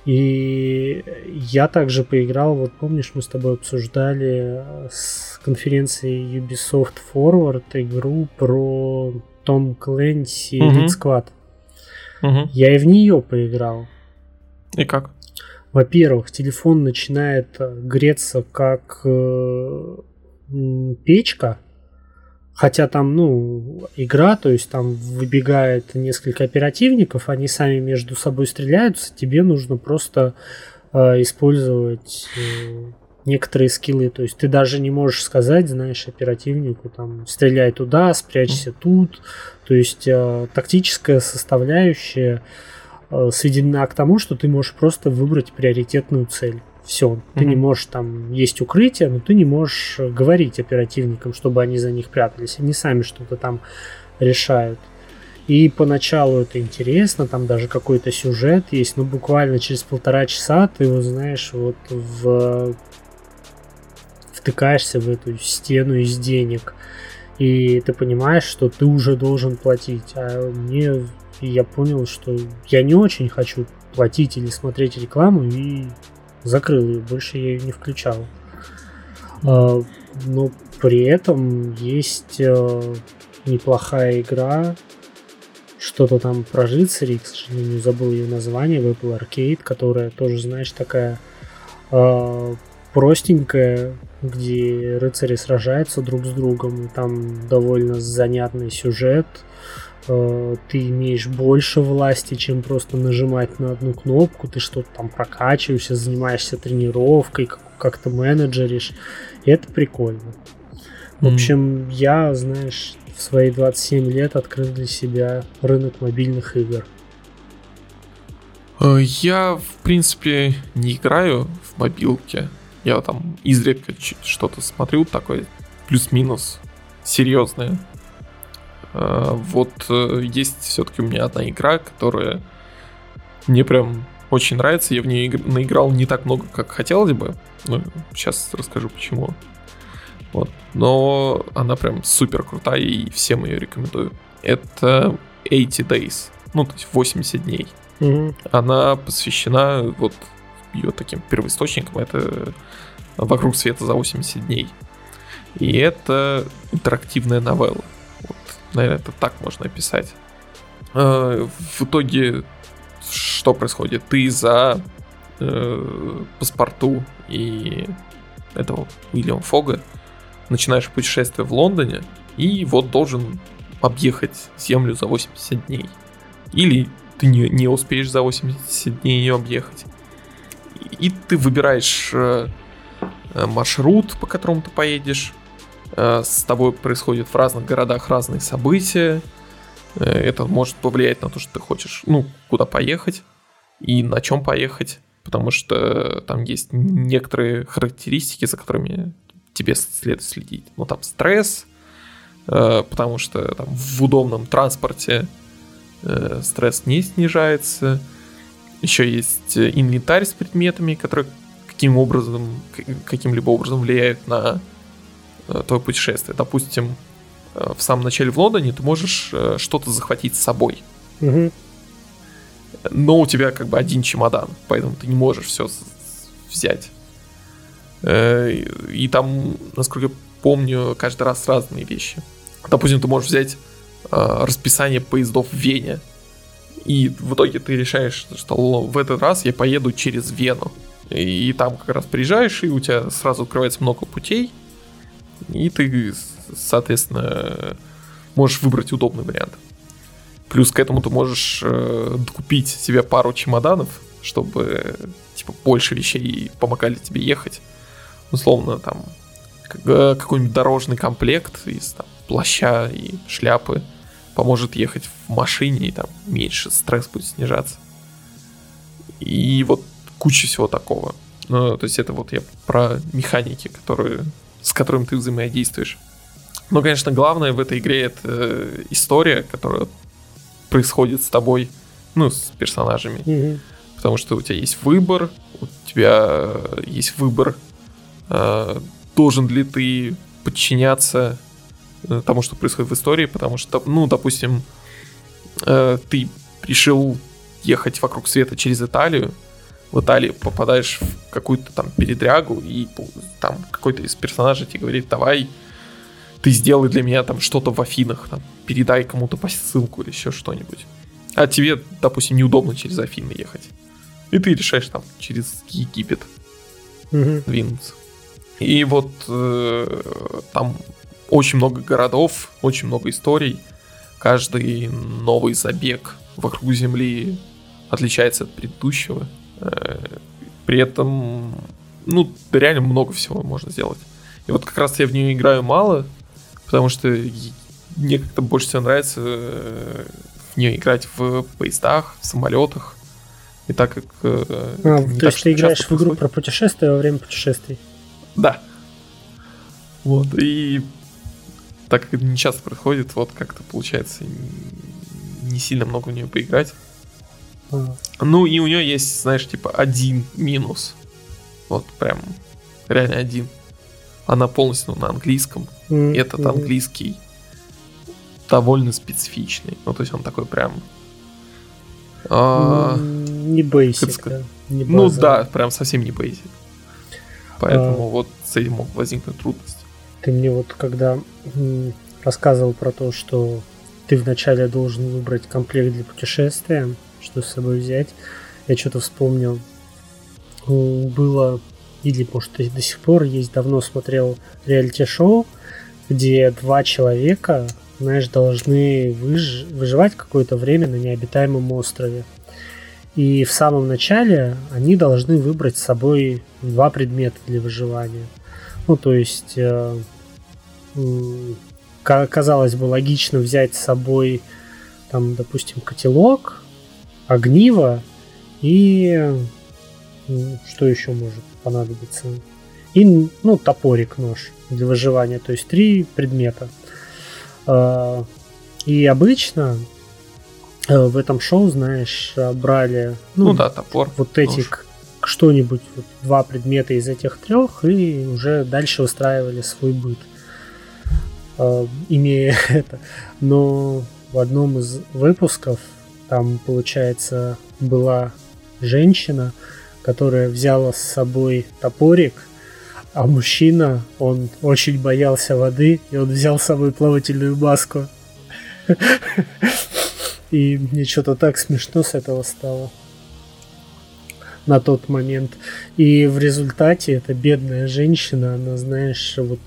И я также поиграл, вот помнишь, мы с тобой обсуждали с конференции Ubisoft Forward игру про Том Clancy Elite Squad. Угу. Я и в нее поиграл. И как? Во-первых, телефон начинает э, греться как э, печка, хотя там, ну, игра, то есть там выбегает несколько оперативников, они сами между собой стреляются, тебе нужно просто э, использовать э, некоторые скиллы, то есть ты даже не можешь сказать, знаешь, оперативнику там стреляй туда, спрячься тут, то есть э, тактическая составляющая Э, сведена к тому, что ты можешь просто выбрать приоритетную цель. Все, mm-hmm. ты не можешь там есть укрытие, но ты не можешь э, говорить оперативникам, чтобы они за них прятались. Они сами что-то там решают. И поначалу это интересно, там даже какой-то сюжет есть, но буквально через полтора часа ты, вот знаешь, вот в... втыкаешься в эту стену из денег. И ты понимаешь, что ты уже должен платить. А мне и я понял, что я не очень хочу платить или смотреть рекламу, и закрыл ее, больше я ее не включал. А, но при этом есть а, неплохая игра, что-то там про рыцарей, к сожалению, забыл ее название, в Apple Arcade, которая тоже, знаешь, такая э, простенькая, где рыцари сражаются друг с другом, там довольно занятный сюжет, э, ты имеешь больше власти, чем просто нажимать на одну кнопку, ты что-то там прокачиваешься, занимаешься тренировкой, как-то менеджеришь, и это прикольно. В общем, я, знаешь, в свои 27 лет открыл для себя рынок мобильных игр. Э, я, в принципе, не играю в мобилке. Я там изредка что-то смотрю такое плюс-минус серьезное. Э, вот э, есть все-таки у меня одна игра, которая мне прям очень нравится. Я в нее наиграл не так много, как хотелось бы. Ну, сейчас расскажу почему. Вот. Но она прям супер крутая и всем ее рекомендую. Это 80 Days. Ну, то есть 80 дней. Угу. Она посвящена вот ее таким первоисточником. Это «Вокруг света за 80 дней». И это интерактивная новелла. Наверное, это так можно описать. Э, в итоге, что происходит? Ты за э, паспорту и этого Уильяма Фога начинаешь путешествие в Лондоне и вот должен объехать Землю за 80 дней. Или ты не, не успеешь за 80 дней ее объехать. И ты выбираешь э, маршрут, по которому ты поедешь. Э, с тобой происходят в разных городах разные события. Э, это может повлиять на то, что ты хочешь, ну, куда поехать и на чем поехать. Потому что там есть некоторые характеристики, за которыми тебе следует следить. Ну, там стресс, э, потому что там в удобном транспорте стресс не снижается. Еще есть инвентарь с предметами, которые каким образом, каким-либо образом влияют на твое путешествие. Допустим, в самом начале в Лондоне ты можешь что-то захватить с собой. Угу. Но у тебя как бы один чемодан, поэтому ты не можешь все взять. Э, и там, насколько я помню, каждый раз разные вещи. Допустим, ты можешь взять э, расписание поездов в Вене. И в итоге ты решаешь, что в этот раз я поеду через Вену. И там как раз приезжаешь, и у тебя сразу открывается много путей. И ты, соответственно, можешь выбрать удобный вариант. Плюс к этому ты можешь э, докупить себе пару чемоданов, чтобы типа больше вещей помогали тебе ехать условно там э, какой-нибудь дорожный комплект из там, плаща и шляпы поможет ехать в машине, и там меньше стресс будет снижаться. И вот куча всего такого. Ну, то есть это вот я про механики, которые, с которыми ты взаимодействуешь. Но, конечно, главное в этой игре это э, история, которая происходит с тобой, ну, с персонажами. Mm-hmm. Потому что у тебя есть выбор, у тебя есть выбор Э, должен ли ты подчиняться э, тому, что происходит в истории, потому что, ну, допустим, э, ты решил ехать вокруг света через Италию, в Италии попадаешь в какую-то там передрягу, и там какой-то из персонажей тебе говорит, давай, ты сделай для меня там что-то в Афинах, там, передай кому-то посылку или еще что-нибудь. А тебе, допустим, неудобно через Афины ехать. И ты решаешь там через Египет угу. двинуться. И вот э, там очень много городов, очень много историй. Каждый новый забег вокруг Земли отличается от предыдущего. Э, при этом, ну, реально много всего можно сделать. И вот как раз я в нее играю мало, потому что мне как-то больше всего нравится э, в нее играть в поездах, в самолетах. И так как... Э, а, то есть ты играешь в игру про путешествия во время путешествий? Да. Вот, и так как это не часто происходит, вот как-то получается не сильно много в нее поиграть. Mm. Ну и у нее есть, знаешь, типа один минус. Вот прям реально один. Она полностью на английском. Mm. Этот английский довольно специфичный. Ну, то есть он такой прям... А, не basic, Не ну да, прям совсем не basic. Поэтому а... вот с этим мог возникнуть трудность. Ты мне вот когда рассказывал про то, что ты вначале должен выбрать комплект для путешествия, что с собой взять, я что-то вспомнил. Было или, может, до сих пор есть, давно смотрел реалити-шоу, где два человека, знаешь, должны выж- выживать какое-то время на необитаемом острове. И в самом начале они должны выбрать с собой два предмета для выживания. Ну, то есть, э, казалось бы, логично взять с собой, там, допустим, котелок, огниво и что еще может понадобиться? И, ну, топорик, нож для выживания. То есть три предмета. А, и обычно э, в этом шоу, знаешь, брали... Ну, ну да, топор. Вот эти что-нибудь, вот, два предмета из этих трех, и уже дальше устраивали свой быт, э, имея это. Но в одном из выпусков там, получается, была женщина, которая взяла с собой топорик, а мужчина, он очень боялся воды, и он взял с собой плавательную маску. И мне что-то так смешно с этого стало на тот момент. И в результате эта бедная женщина, она, знаешь, вот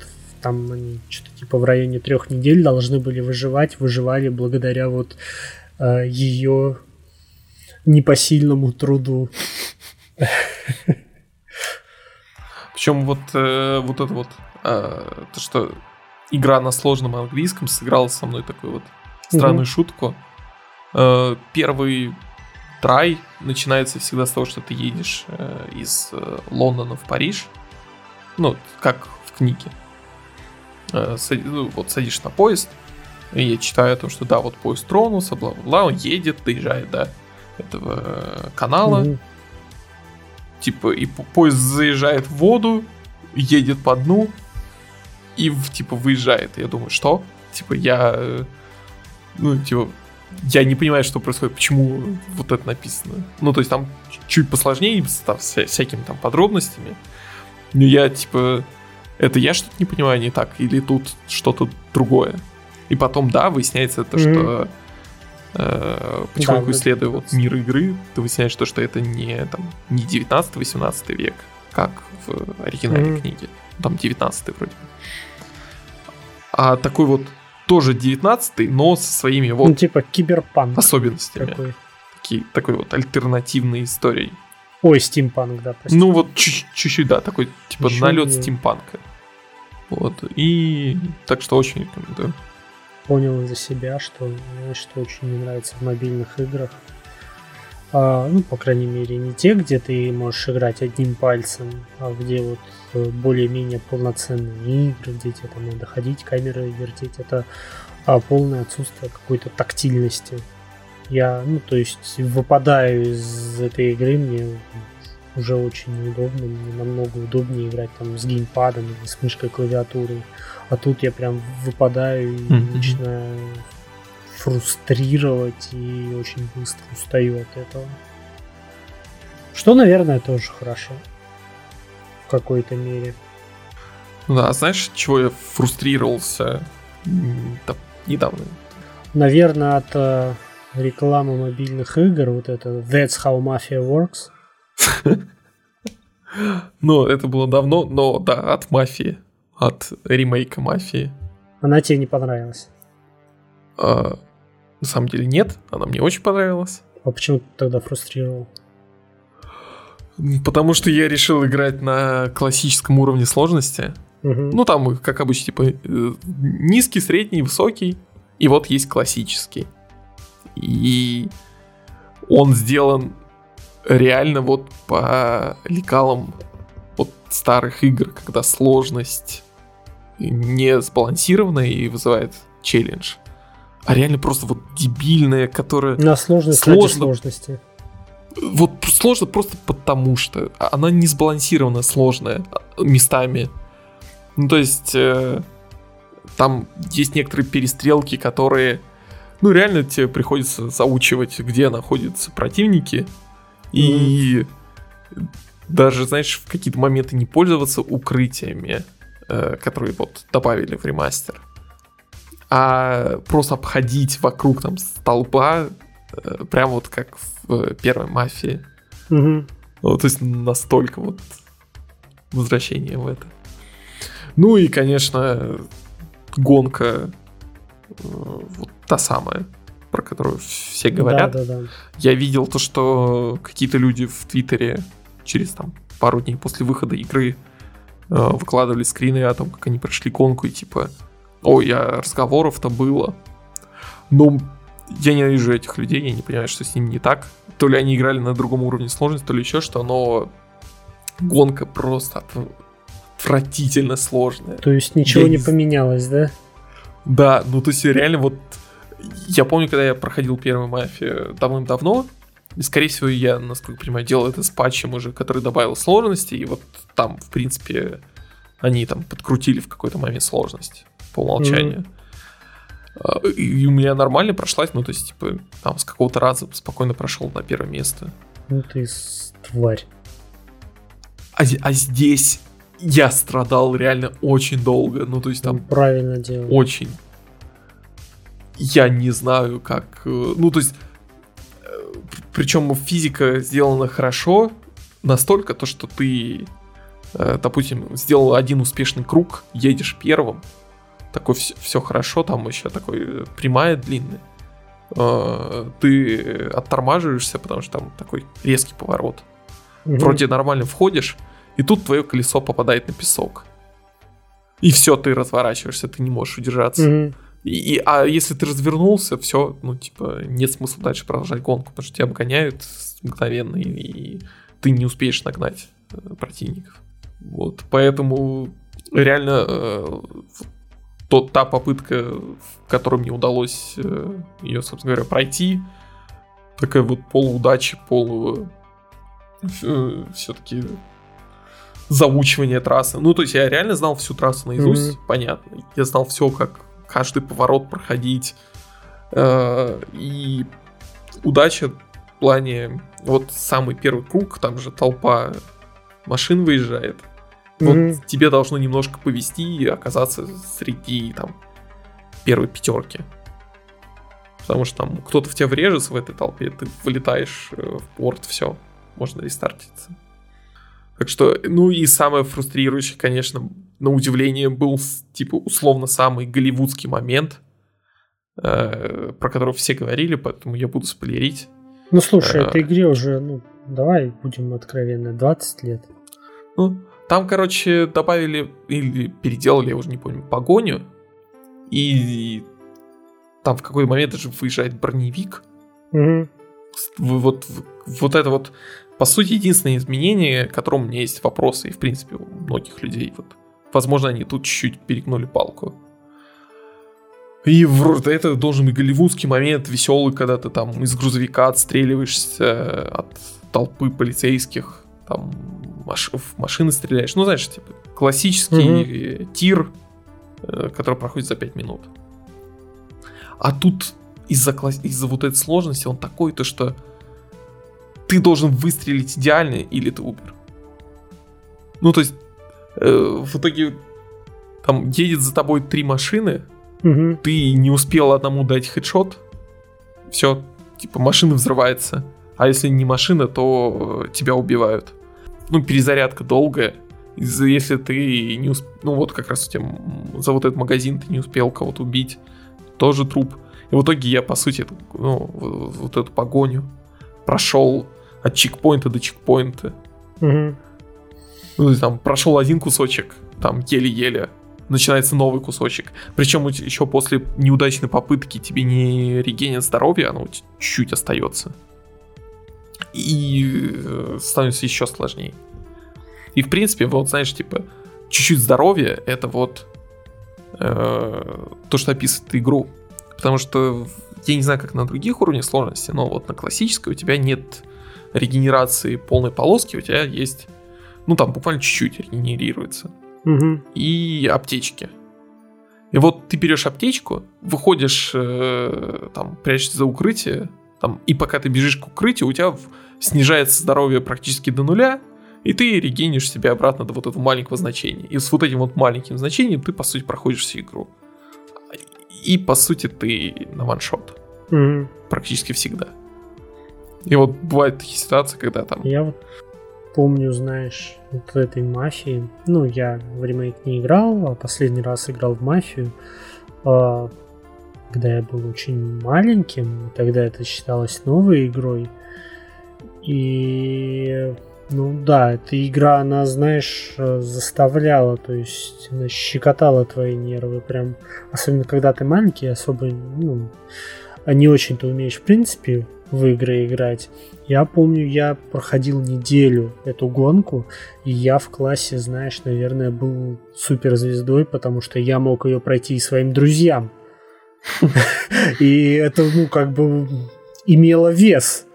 там они что-то типа в районе трех недель должны были выживать, выживали благодаря вот ее непосильному труду. Причем вот, э, вот это вот, э, то, что игра на сложном английском сыграла со мной такую вот странную угу. шутку. Э, первый трай начинается всегда с того, что ты едешь э, из э, Лондона в Париж. Ну, как в книге. Э, сади, ну, вот садишь на поезд, и я читаю о том, что да, вот поезд тронулся, бла-бла-бла, он едет, доезжает до этого э, канала. Угу. Типа, и поезд заезжает в воду, едет по дну, и, типа, выезжает. Я думаю, что? Типа, я... Э, ну, типа, я не понимаю, что происходит, почему вот это написано. Ну, то есть там чуть посложнее, с всякими там подробностями. Но я, типа, это я что-то не понимаю не так, или тут что-то другое. И потом, да, выясняется то, mm-hmm. что э, потихоньку да, исследуя вот мир игры, ты выясняешь то, что это не, там, не 19-18 век, как в оригинальной mm-hmm. книге. Там 19 вроде бы. А такой вот тоже 19 но со своими вот... Ну, типа киберпанк. Особенностями. Такой. Такие, такой вот альтернативной историей. Ой, стимпанк, да, простите. Ну вот чуть-чуть, да, такой типа Еще налет не... стимпанка. Вот, и так что очень рекомендую понял из-за себя, что, что очень не нравится в мобильных играх. А, ну, по крайней мере, не те, где ты можешь играть одним пальцем, а где вот э, более-менее полноценные игры, где тебе там надо ходить, камеры вертеть. Это а, полное отсутствие какой-то тактильности. Я, ну, то есть, выпадаю из этой игры, мне уже очень неудобно, мне намного удобнее играть там с геймпадом или с мышкой клавиатурой. А тут я прям выпадаю и mm-hmm. начинаю фрустрировать и очень быстро устаю от этого. Что, наверное, тоже хорошо. В какой-то мере. Да, знаешь, чего я фрустрировался недавно? Наверное, от э, рекламы мобильных игр, вот это That's How Mafia Works. Ну, это было давно, но да, от мафии от ремейка «Мафии». Она тебе не понравилась? А, на самом деле нет, она мне очень понравилась. А почему ты тогда фрустрировал? Потому что я решил играть на классическом уровне сложности. Угу. Ну, там, как обычно, типа э, низкий, средний, высокий. И вот есть классический. И он сделан реально вот по лекалам вот старых игр, когда сложность не сбалансированная и вызывает челлендж, а реально просто вот дебильная, которая... На сложность сложно... сложности. Вот сложно просто потому, что она не сбалансированная, сложная местами. Ну, то есть, э, там есть некоторые перестрелки, которые, ну, реально тебе приходится заучивать, где находятся противники. И mm-hmm. даже, знаешь, в какие-то моменты не пользоваться укрытиями э, которые вот добавили в ремастер, а просто обходить вокруг там столба, э, прям вот как в первой мафии. Угу. Ну, то есть настолько вот возвращение в это. Ну и, конечно, гонка э, вот та самая, про которую все говорят. Да, да, да. Я видел то, что какие-то люди в Твиттере через там пару дней после выхода игры э, выкладывали скрины о том, как они прошли гонку и типа, ой, я разговоров-то было. Но я ненавижу этих людей, я не понимаю, что с ними не так. То ли они играли на другом уровне сложности, то ли еще что, но гонка просто отвратительно сложная. То есть ничего я не поменялось, да? Да, ну то есть реально вот... Я помню, когда я проходил первую мафию давным-давно, и, скорее всего, я, насколько понимаю, делал это с патчем уже, который добавил сложности, и вот там, в принципе, они там подкрутили в какой-то момент сложность по умолчанию. Mm-hmm. И у меня нормально прошлась, ну, то есть, типа, там с какого-то раза спокойно прошел на первое место. Ну ты тварь. А, а здесь я страдал реально очень долго. Ну, то есть там... Правильно делал. Очень. Я не знаю, как... Э, ну, то есть... Э, Причем физика сделана хорошо, настолько то, что ты, э, допустим, сделал один успешный круг, едешь первым, такой все, все хорошо, там еще такой прямая, длинная. Ты оттормаживаешься, потому что там такой резкий поворот. Угу. Вроде нормально входишь, и тут твое колесо попадает на песок. И все, ты разворачиваешься, ты не можешь удержаться. Mm-hmm. И, и, а если ты развернулся, все, ну, типа, нет смысла дальше продолжать гонку, потому что тебя обгоняют мгновенно, и, и ты не успеешь нагнать э, противников. Вот, поэтому реально э, тот, та попытка, в которой мне удалось э, ее, собственно говоря, пройти, такая вот полуудача, полу... Э, все-таки заучивание трассы. Ну, то есть я реально знал всю трассу наизусть, mm-hmm. понятно. Я знал все, как каждый поворот проходить. Э, и удача в плане... Вот самый первый круг, там же толпа машин выезжает. Mm-hmm. Вот тебе должно немножко повести и оказаться среди там первой пятерки. Потому что там кто-то в тебя врежется в этой толпе, ты вылетаешь э, в порт, все, можно рестартиться. Так что, ну и самое фрустрирующее, конечно, на удивление, был, типа, условно самый голливудский момент, э, про который все говорили, поэтому я буду спойлерить. Ну, слушай, э, этой игре уже, ну, давай будем откровенны, 20 лет. Ну, там, короче, добавили или переделали, я уже не помню, погоню, и там в какой-то момент даже выезжает броневик. Угу. Вот, вот это вот по сути, единственное изменение, к которому у меня есть вопросы, и в принципе у многих людей, вот, возможно, они тут чуть-чуть перегнули палку. И вроде это должен быть голливудский момент веселый, когда ты там из грузовика отстреливаешься от толпы полицейских, там маш... в машины стреляешь. Ну, знаешь, типа классический угу. тир, э, который проходит за 5 минут. А тут из-за класс... из-за вот этой сложности он такой, то что ты должен выстрелить идеально, или ты умер. Ну, то есть, э, в итоге там едет за тобой три машины, угу. ты не успел одному дать хедшот, все, типа машина взрывается. А если не машина, то э, тебя убивают. Ну, перезарядка долгая. Если ты не успел, ну вот как раз у тебя за вот этот магазин ты не успел кого-то убить, тоже труп. И в итоге я, по сути, ну, вот эту погоню прошел от чекпоинта до чекпоинта. Угу. Ну, там прошел один кусочек, там еле-еле, начинается новый кусочек. Причем еще после неудачной попытки тебе не регенит здоровье, оно чуть-чуть остается. И э, становится еще сложнее. И в принципе, вот знаешь, типа, чуть-чуть здоровья это вот э, то, что описывает игру. Потому что я не знаю, как на других уровнях сложности, но вот на классической у тебя нет регенерации полной полоски у тебя есть, ну там буквально чуть-чуть регенерируется. Угу. И аптечки. И вот ты берешь аптечку, выходишь, э, там, прячешься за укрытие, там, и пока ты бежишь к укрытию, у тебя снижается здоровье практически до нуля, и ты регенишь себя обратно до вот этого маленького значения. И с вот этим вот маленьким значением ты, по сути, проходишь всю игру. И, по сути, ты на ваншот. Mm-hmm. Практически всегда. И вот бывают такие ситуации, когда там... Я вот помню, знаешь, вот этой мафии. Ну, я в ремейк не играл, а последний раз играл в мафию, а, когда я был очень маленьким. Тогда это считалось новой игрой. И ну да, эта игра, она, знаешь, заставляла, то есть она щекотала твои нервы прям. Особенно когда ты маленький, особо, ну, не очень-то умеешь, в принципе, в игры играть. Я помню, я проходил неделю эту гонку, и я в классе, знаешь, наверное, был суперзвездой, потому что я мог ее пройти и своим друзьям. И это, ну, как бы имело вес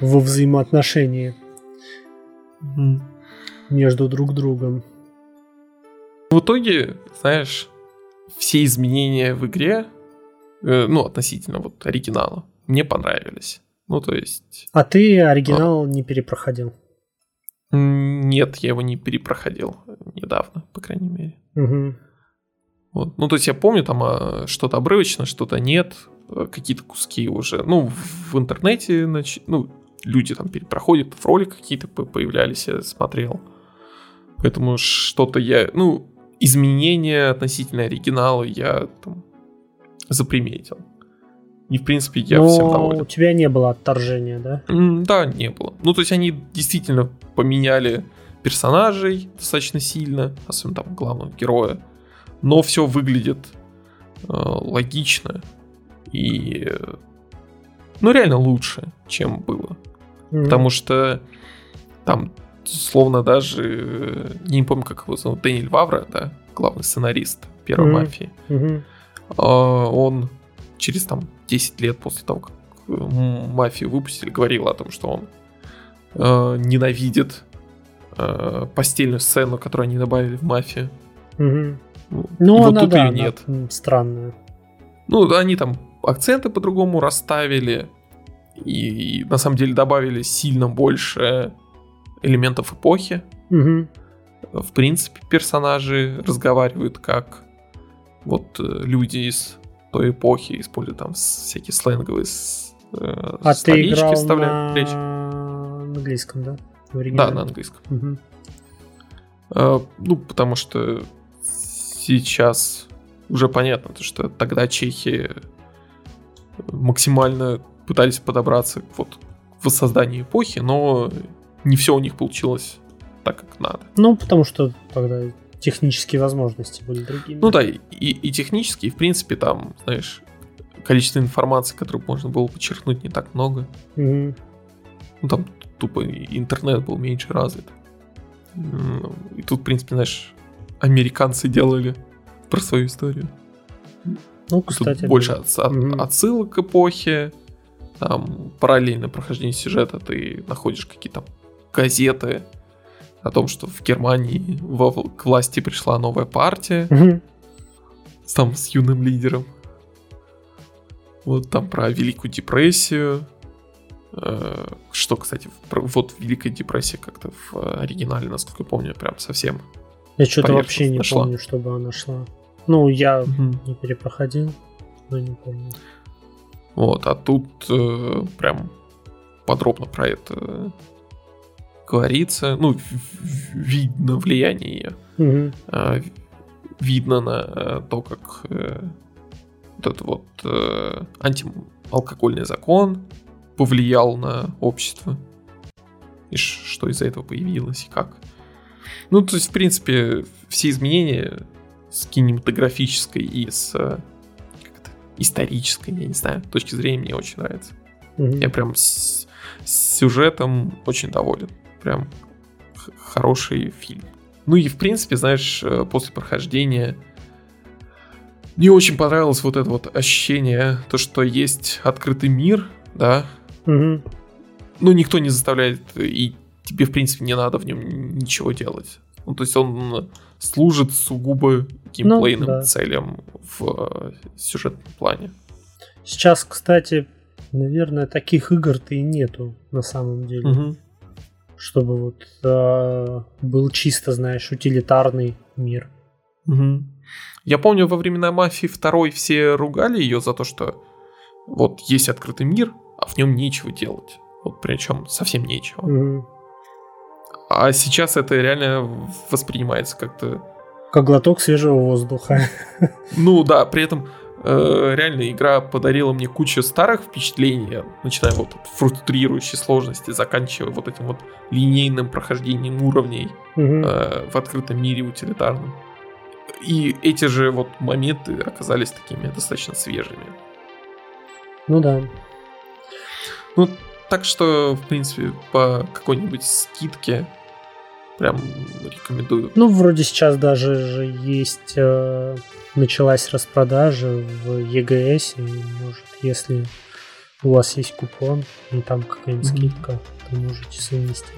во взаимоотношении между друг другом. В итоге, знаешь, все изменения в игре, э, ну, относительно вот оригинала, мне понравились. Ну, то есть... А ты оригинал а... не перепроходил? Нет, я его не перепроходил недавно, по крайней мере. Угу. Вот. Ну, то есть я помню, там а, что-то обрывочно, что-то нет, э, какие-то куски уже. Ну, в интернете, ну, люди там перепроходят, в ролик какие-то появлялись, я смотрел. Поэтому что-то я, ну, изменения относительно оригинала я там заприметил. И, в принципе, я Но всем доволен. у тебя не было отторжения, да? Да, не было. Ну, то есть они действительно поменяли персонажей достаточно сильно, особенно там главного героя. Но все выглядит э, логично и, ну, реально лучше, чем было. Mm-hmm. Потому что там, словно даже, э, не помню, как его зовут, Дэниэль Вавра, да, главный сценарист первой mm-hmm. мафии. Mm-hmm. Он через там 10 лет после того, как э, мафию выпустили, говорил о том, что он э, ненавидит э, постельную сцену, которую они добавили в мафию. Угу. Ну, вот она, тут да, ее нет. Странная. Ну, они там акценты по-другому расставили. И, и на самом деле добавили сильно больше элементов эпохи. Угу. В принципе, персонажи разговаривают как вот э, люди из той эпохи, используют там всякие сленговые э, а ты играл на речь. английском, да? Да, на английском. Угу. Э, ну, потому что сейчас уже понятно, что тогда чехи максимально пытались подобраться вот к воссозданию эпохи, но не все у них получилось так, как надо. Ну, потому что тогда технические возможности были другими. Ну да, и, и технические, и в принципе там, знаешь, количество информации, которую можно было подчеркнуть, не так много. Угу. Ну там тупо интернет был меньше развит. И тут, в принципе, знаешь, американцы делали про свою историю. Ну, кстати. Тут больше от, от, угу. отсылок к эпохе, там параллельно прохождение сюжета ты находишь какие-то газеты о том, что в Германии во, к власти пришла новая партия, угу. там с юным лидером. Вот там про Великую депрессию. Э, что, кстати, вот Великая депрессия как-то в оригинале, насколько я помню, прям совсем. Я что-то вообще не нашла. помню, чтобы она шла. Ну, я угу. не перепроходил, но не помню. Вот, а тут э, прям подробно про это говорится. Ну, видно влияние ее. Угу. Э, видно на э, то, как э, вот этот вот э, антиалкогольный закон повлиял на общество. И что из-за этого появилось, и как. Ну, то есть, в принципе, все изменения с кинематографической и с исторической, я не знаю, точки зрения мне очень нравится. Mm-hmm. Я прям с, с сюжетом очень доволен. Прям хороший фильм. Ну и в принципе, знаешь, э, после прохождения мне очень понравилось вот это вот ощущение, то, что есть открытый мир, да. Mm-hmm. Ну, никто не заставляет, и тебе, в принципе, не надо в нем ничего делать. Ну, то есть он служит сугубо геймплейным ну, да. целям в э, сюжетном плане. Сейчас, кстати, наверное, таких игр-то и нету на самом деле. Угу. Чтобы вот э, был чисто, знаешь, утилитарный мир. Угу. Я помню, во времена Мафии второй все ругали ее за то, что вот есть открытый мир, а в нем нечего делать. Вот причем совсем нечего. Угу. А сейчас это реально воспринимается как-то... Как глоток свежего воздуха. Ну да, при этом э, реально игра подарила мне кучу старых впечатлений, начиная вот от фрустрирующей сложности, заканчивая вот этим вот линейным прохождением уровней угу. э, в открытом мире утилитарном. И эти же вот моменты оказались такими достаточно свежими. Ну да. Ну, так что, в принципе, по какой-нибудь скидке прям рекомендую. Ну, вроде сейчас даже же есть, э, началась распродажа в ЕГС, и может, если у вас есть купон, и там какая-нибудь mm-hmm. скидка, то можете совместить.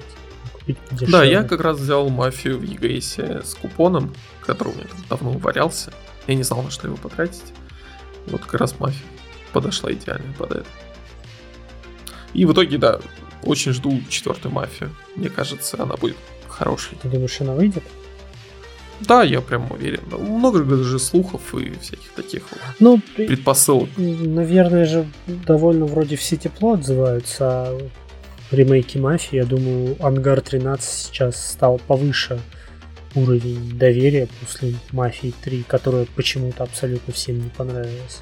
Купить подешевле. Да, я как раз взял мафию в ЕГС с купоном, который у меня там давно валялся. Я не знал, на что его потратить. Вот как раз мафия подошла идеально под это. И в итоге, да, очень жду четвертую мафию. Мне кажется, она будет хороший. Ты думаешь, она выйдет? Да, я прям уверен. Много даже слухов и всяких таких ну, предпосылок. Наверное же довольно вроде все тепло отзываются, а ремейки Мафии, я думаю, Ангар 13 сейчас стал повыше уровень доверия после Мафии 3, которая почему-то абсолютно всем не понравилась.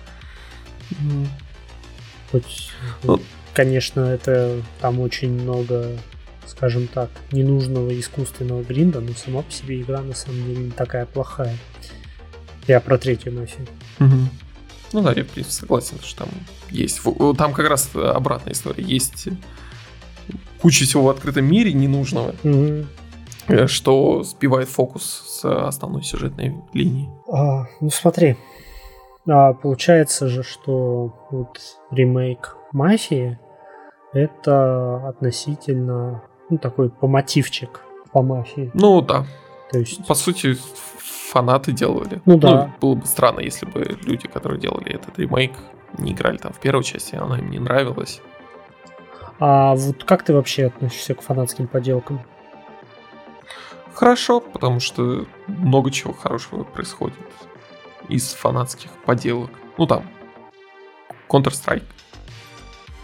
Mm. Хоть, ну, конечно, это там очень много скажем так, ненужного искусственного гринда, но сама по себе игра на самом деле не такая плохая. Я про третью мафию. Угу. Ну да, я в принципе согласен, что там есть. Там как раз обратная история. Есть куча всего в открытом мире ненужного, угу. что сбивает фокус с основной сюжетной линии. А, ну смотри, а, получается же, что вот ремейк Мафии это относительно ну, такой по мотивчик по мафии. Ну да. То есть... По сути, фанаты делали. Ну да. Ну, было бы странно, если бы люди, которые делали этот ремейк, не играли там в первой части, она им не нравилась. А вот как ты вообще относишься к фанатским поделкам? Хорошо, потому что много чего хорошего происходит из фанатских поделок. Ну там, Counter-Strike.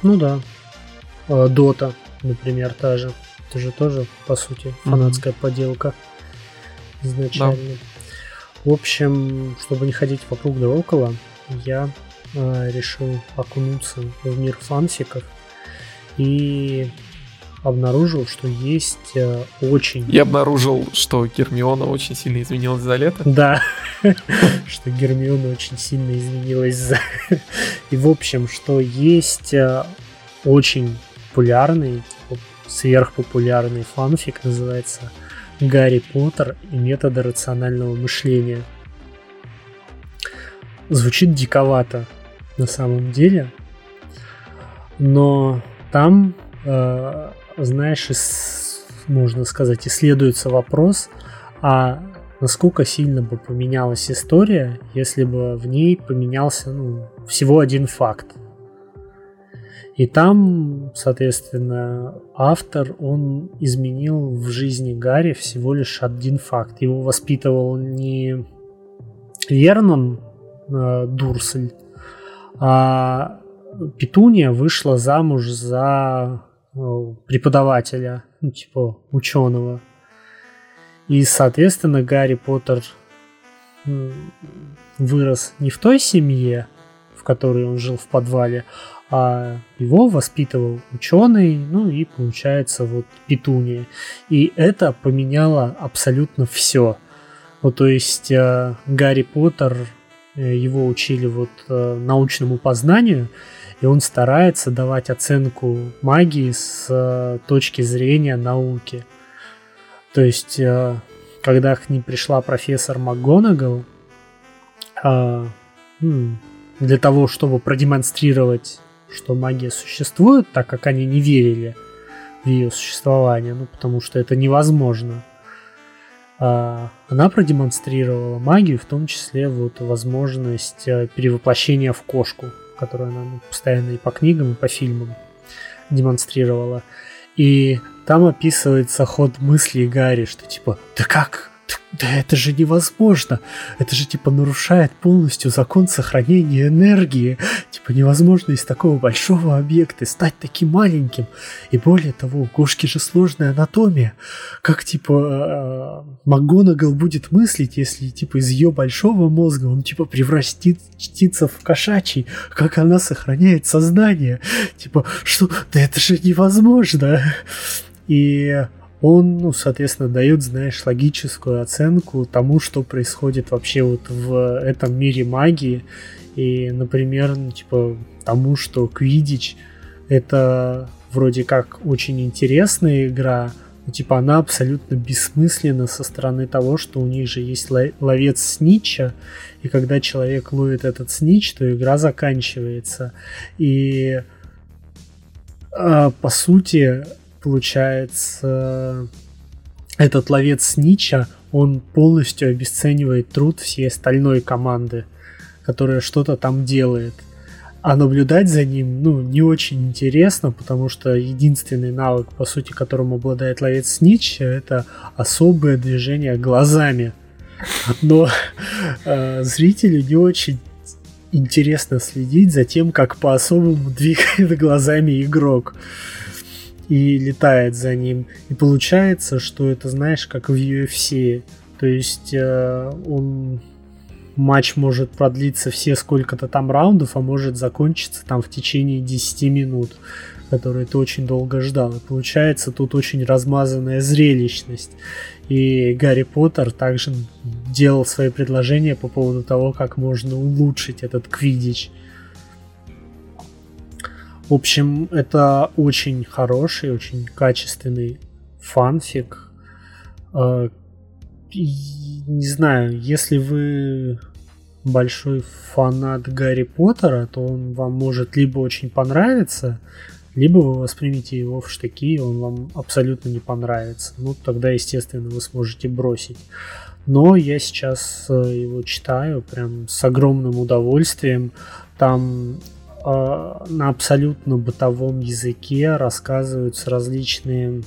Ну да. Дота, например, та же. Это же тоже, по сути, фанатская mm-hmm. поделка изначально. Да. В общем, чтобы не ходить вокруг да около, я э, решил окунуться в мир фанфиков и обнаружил, что есть э, очень... Я обнаружил, что Гермиона очень сильно изменилась за лето. Да, что Гермиона очень сильно изменилась за... И в общем, что есть э, очень популярный сверхпопулярный фанфик, называется «Гарри Поттер и методы рационального мышления». Звучит диковато на самом деле, но там, э, знаешь, ис, можно сказать, исследуется вопрос, а насколько сильно бы поменялась история, если бы в ней поменялся ну, всего один факт. И там, соответственно, автор, он изменил в жизни Гарри всего лишь один факт. Его воспитывал не Вернон э, Дурсель, а Петуния вышла замуж за э, преподавателя, ну, типа ученого. И, соответственно, Гарри Поттер вырос не в той семье, в которой он жил в подвале, а его воспитывал ученый, ну и получается вот Петуния. И это поменяло абсолютно все. Вот, то есть э, Гарри Поттер, э, его учили вот э, научному познанию, и он старается давать оценку магии с э, точки зрения науки. То есть, э, когда к ним пришла профессор МакГонагал, э, для того, чтобы продемонстрировать что магия существует, так как они не верили в ее существование, ну потому что это невозможно. А она продемонстрировала магию, в том числе вот возможность э, перевоплощения в кошку, которую она ну, постоянно и по книгам, и по фильмам демонстрировала. И там описывается ход мысли Гарри, что типа, да как? Да это же невозможно. Это же типа нарушает полностью закон сохранения энергии. Типа невозможно из такого большого объекта стать таким маленьким. И более того, у кошки же сложная анатомия. Как типа э, МакГонагал будет мыслить, если типа из ее большого мозга он типа превратится в кошачий, как она сохраняет сознание. Типа, что? Да это же невозможно. И он, ну, соответственно, дает, знаешь, логическую оценку тому, что происходит вообще вот в этом мире магии. И, например, ну, типа, тому, что Квидич это вроде как очень интересная игра, но типа она абсолютно бессмысленна со стороны того, что у них же есть ловец снича, и когда человек ловит этот снич, то игра заканчивается. И э, по сути, получается, этот ловец Снича, он полностью обесценивает труд всей остальной команды, которая что-то там делает. А наблюдать за ним, ну, не очень интересно, потому что единственный навык, по сути, которым обладает ловец Снича, это особое движение глазами. Но э, зрителю не очень интересно следить за тем, как по-особому двигает глазами игрок и летает за ним. И получается, что это, знаешь, как в UFC. То есть э, он матч может продлиться все сколько-то там раундов, а может закончиться там в течение 10 минут, которые ты очень долго ждал. И получается тут очень размазанная зрелищность. И Гарри Поттер также делал свои предложения по поводу того, как можно улучшить этот квидич. В общем, это очень хороший, очень качественный фанфик. Э, не знаю, если вы большой фанат Гарри Поттера, то он вам может либо очень понравиться, либо вы воспримете его в штыки, и он вам абсолютно не понравится. Ну, тогда, естественно, вы сможете бросить. Но я сейчас э, его читаю прям с огромным удовольствием. Там на абсолютно бытовом языке рассказываются различные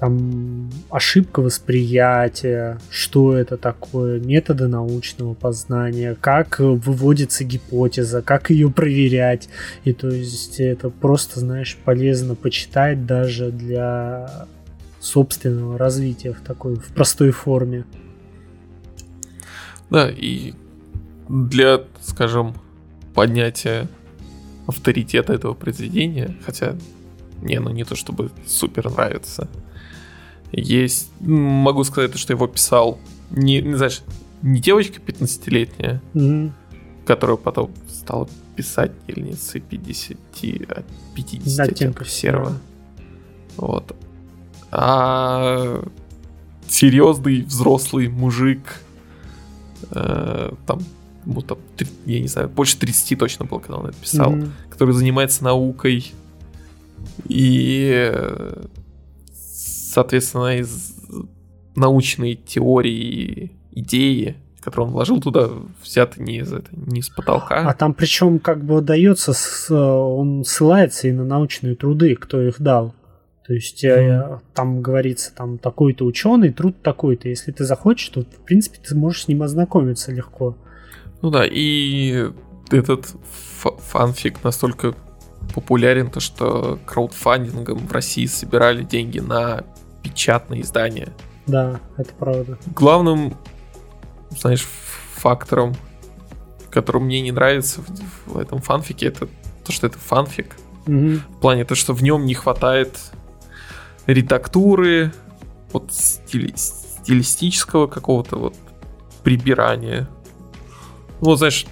там ошибка восприятия, что это такое, методы научного познания, как выводится гипотеза, как ее проверять. И то есть это просто, знаешь, полезно почитать даже для собственного развития в такой, в простой форме. Да, и для, скажем, поднятия авторитета этого произведения, хотя не, ну не то чтобы супер нравится. Есть, могу сказать, что его писал не, не знаешь, не девочка 15-летняя, mm-hmm. которая потом стала писательницей 50, 50 оттенков серого. Вот. А серьезный взрослый мужик, э, там там, я не знаю, больше 30 точно было, когда он это писал, mm-hmm. который занимается наукой и, соответственно, из научной теории, идеи, которые он вложил туда, взяты не из, это, не из потолка. А там причем как бы дается, он ссылается и на научные труды, кто их дал. То есть mm. там говорится, там такой-то ученый, труд такой-то. Если ты захочешь, то в принципе ты можешь с ним ознакомиться легко. Ну да, и этот фанфик настолько популярен, то что краудфандингом в России собирали деньги на печатные издания. Да, это правда. Главным, знаешь, фактором, который мне не нравится в, в этом фанфике, это то, что это фанфик. Угу. В плане то, что в нем не хватает редактуры, вот стили, стилистического какого-то вот прибирания ну, знаешь,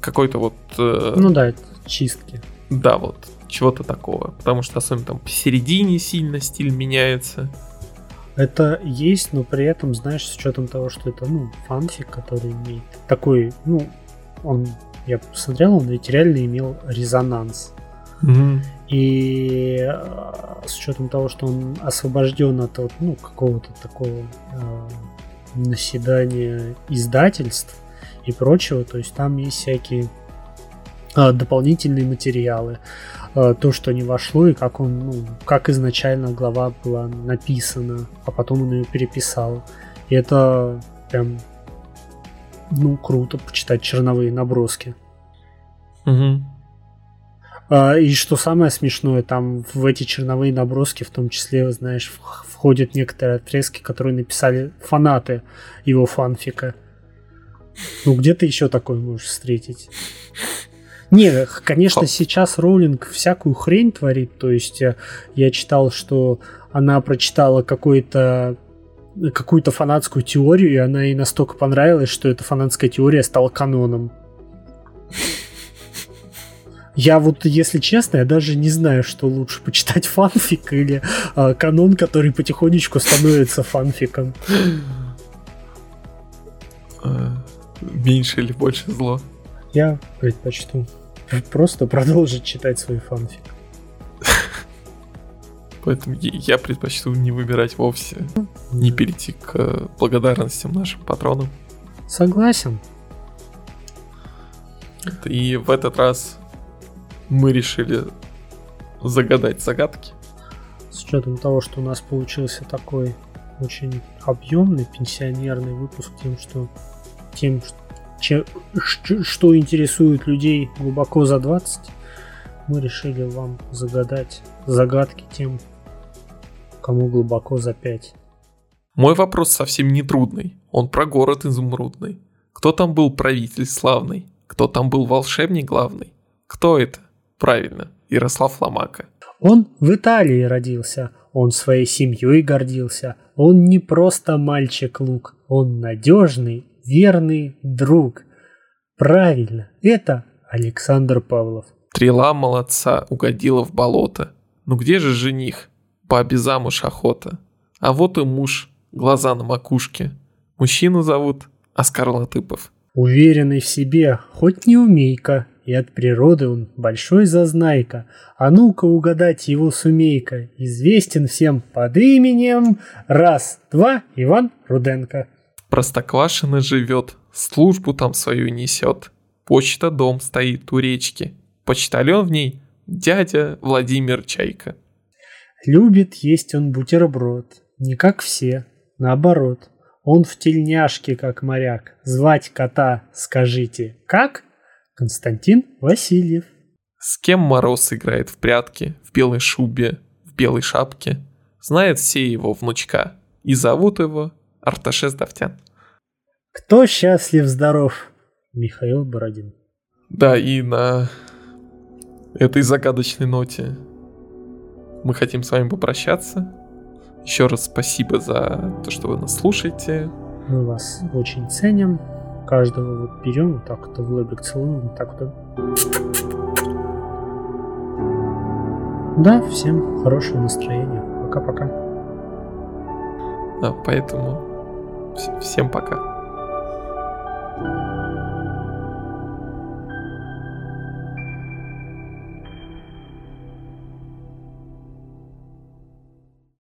какой-то вот... Э, ну да, чистки. Да, вот, чего-то такого. Потому что особенно там посередине сильно стиль меняется. Это есть, но при этом, знаешь, с учетом того, что это, ну, фанфик, который имеет такой, ну, он, я посмотрел, он ведь реально имел резонанс. Угу. И э, с учетом того, что он освобожден от вот, ну, какого-то такого э, наседания издательств, и прочего. То есть там есть всякие а, дополнительные материалы, а, то, что не вошло, и как он, ну, как изначально глава была написана, а потом он ее переписал. И это прям, ну, круто почитать черновые наброски. Угу. И что самое смешное, там в эти черновые наброски, в том числе, знаешь, входят некоторые отрезки, которые написали фанаты его фанфика. Ну, где ты еще такое можешь встретить? Не, конечно, сейчас Роулинг всякую хрень творит. То есть э, я читал, что она прочитала какой-то какую-то фанатскую теорию, и она ей настолько понравилась, что эта фанатская теория стала каноном. Я вот, если честно, я даже не знаю, что лучше почитать фанфик или э, канон, который потихонечку становится фанфиком. Э, меньше или больше зло? Я предпочту просто продолжить читать свой фанфик. Поэтому я предпочту не выбирать вовсе, не перейти к благодарностям нашим патронам. Согласен. И в этот раз мы решили загадать загадки. С учетом того, что у нас получился такой очень объемный пенсионерный выпуск, тем, что тем, че, что интересует людей глубоко за 20, мы решили вам загадать загадки тем, кому глубоко за 5. Мой вопрос совсем не трудный. Он про город изумрудный. Кто там был правитель славный? Кто там был волшебник главный? Кто это? Правильно, Ярослав Ломака. Он в Италии родился, он своей семьей гордился. Он не просто мальчик-лук, он надежный, верный друг. Правильно, это Александр Павлов. Стрела молодца угодила в болото. Ну где же жених? Бабе замуж охота. А вот и муж, глаза на макушке. Мужчину зовут Оскар Латыпов. Уверенный в себе, хоть не умейка, и от природы он большой зазнайка. А ну-ка угадать его сумейка. Известен всем под именем раз, два, Иван Руденко. Простоквашино живет, службу там свою несет. Почта дом стоит у речки. Почтальон в ней дядя Владимир Чайка. Любит есть он бутерброд, не как все, наоборот. Он в тельняшке, как моряк. Звать кота, скажите, как? Константин Васильев. С кем Мороз играет в прятки, в белой шубе, в белой шапке? Знает все его внучка. И зовут его Арташес Давтян. Кто счастлив, здоров? Михаил Бородин. Да, и на этой загадочной ноте мы хотим с вами попрощаться. Еще раз спасибо за то, что вы нас слушаете. Мы вас очень ценим. Каждого вот берем, вот так вот в лобик целуем, вот так вот. Да, всем хорошего настроения. Пока-пока. Да, поэтому всем пока.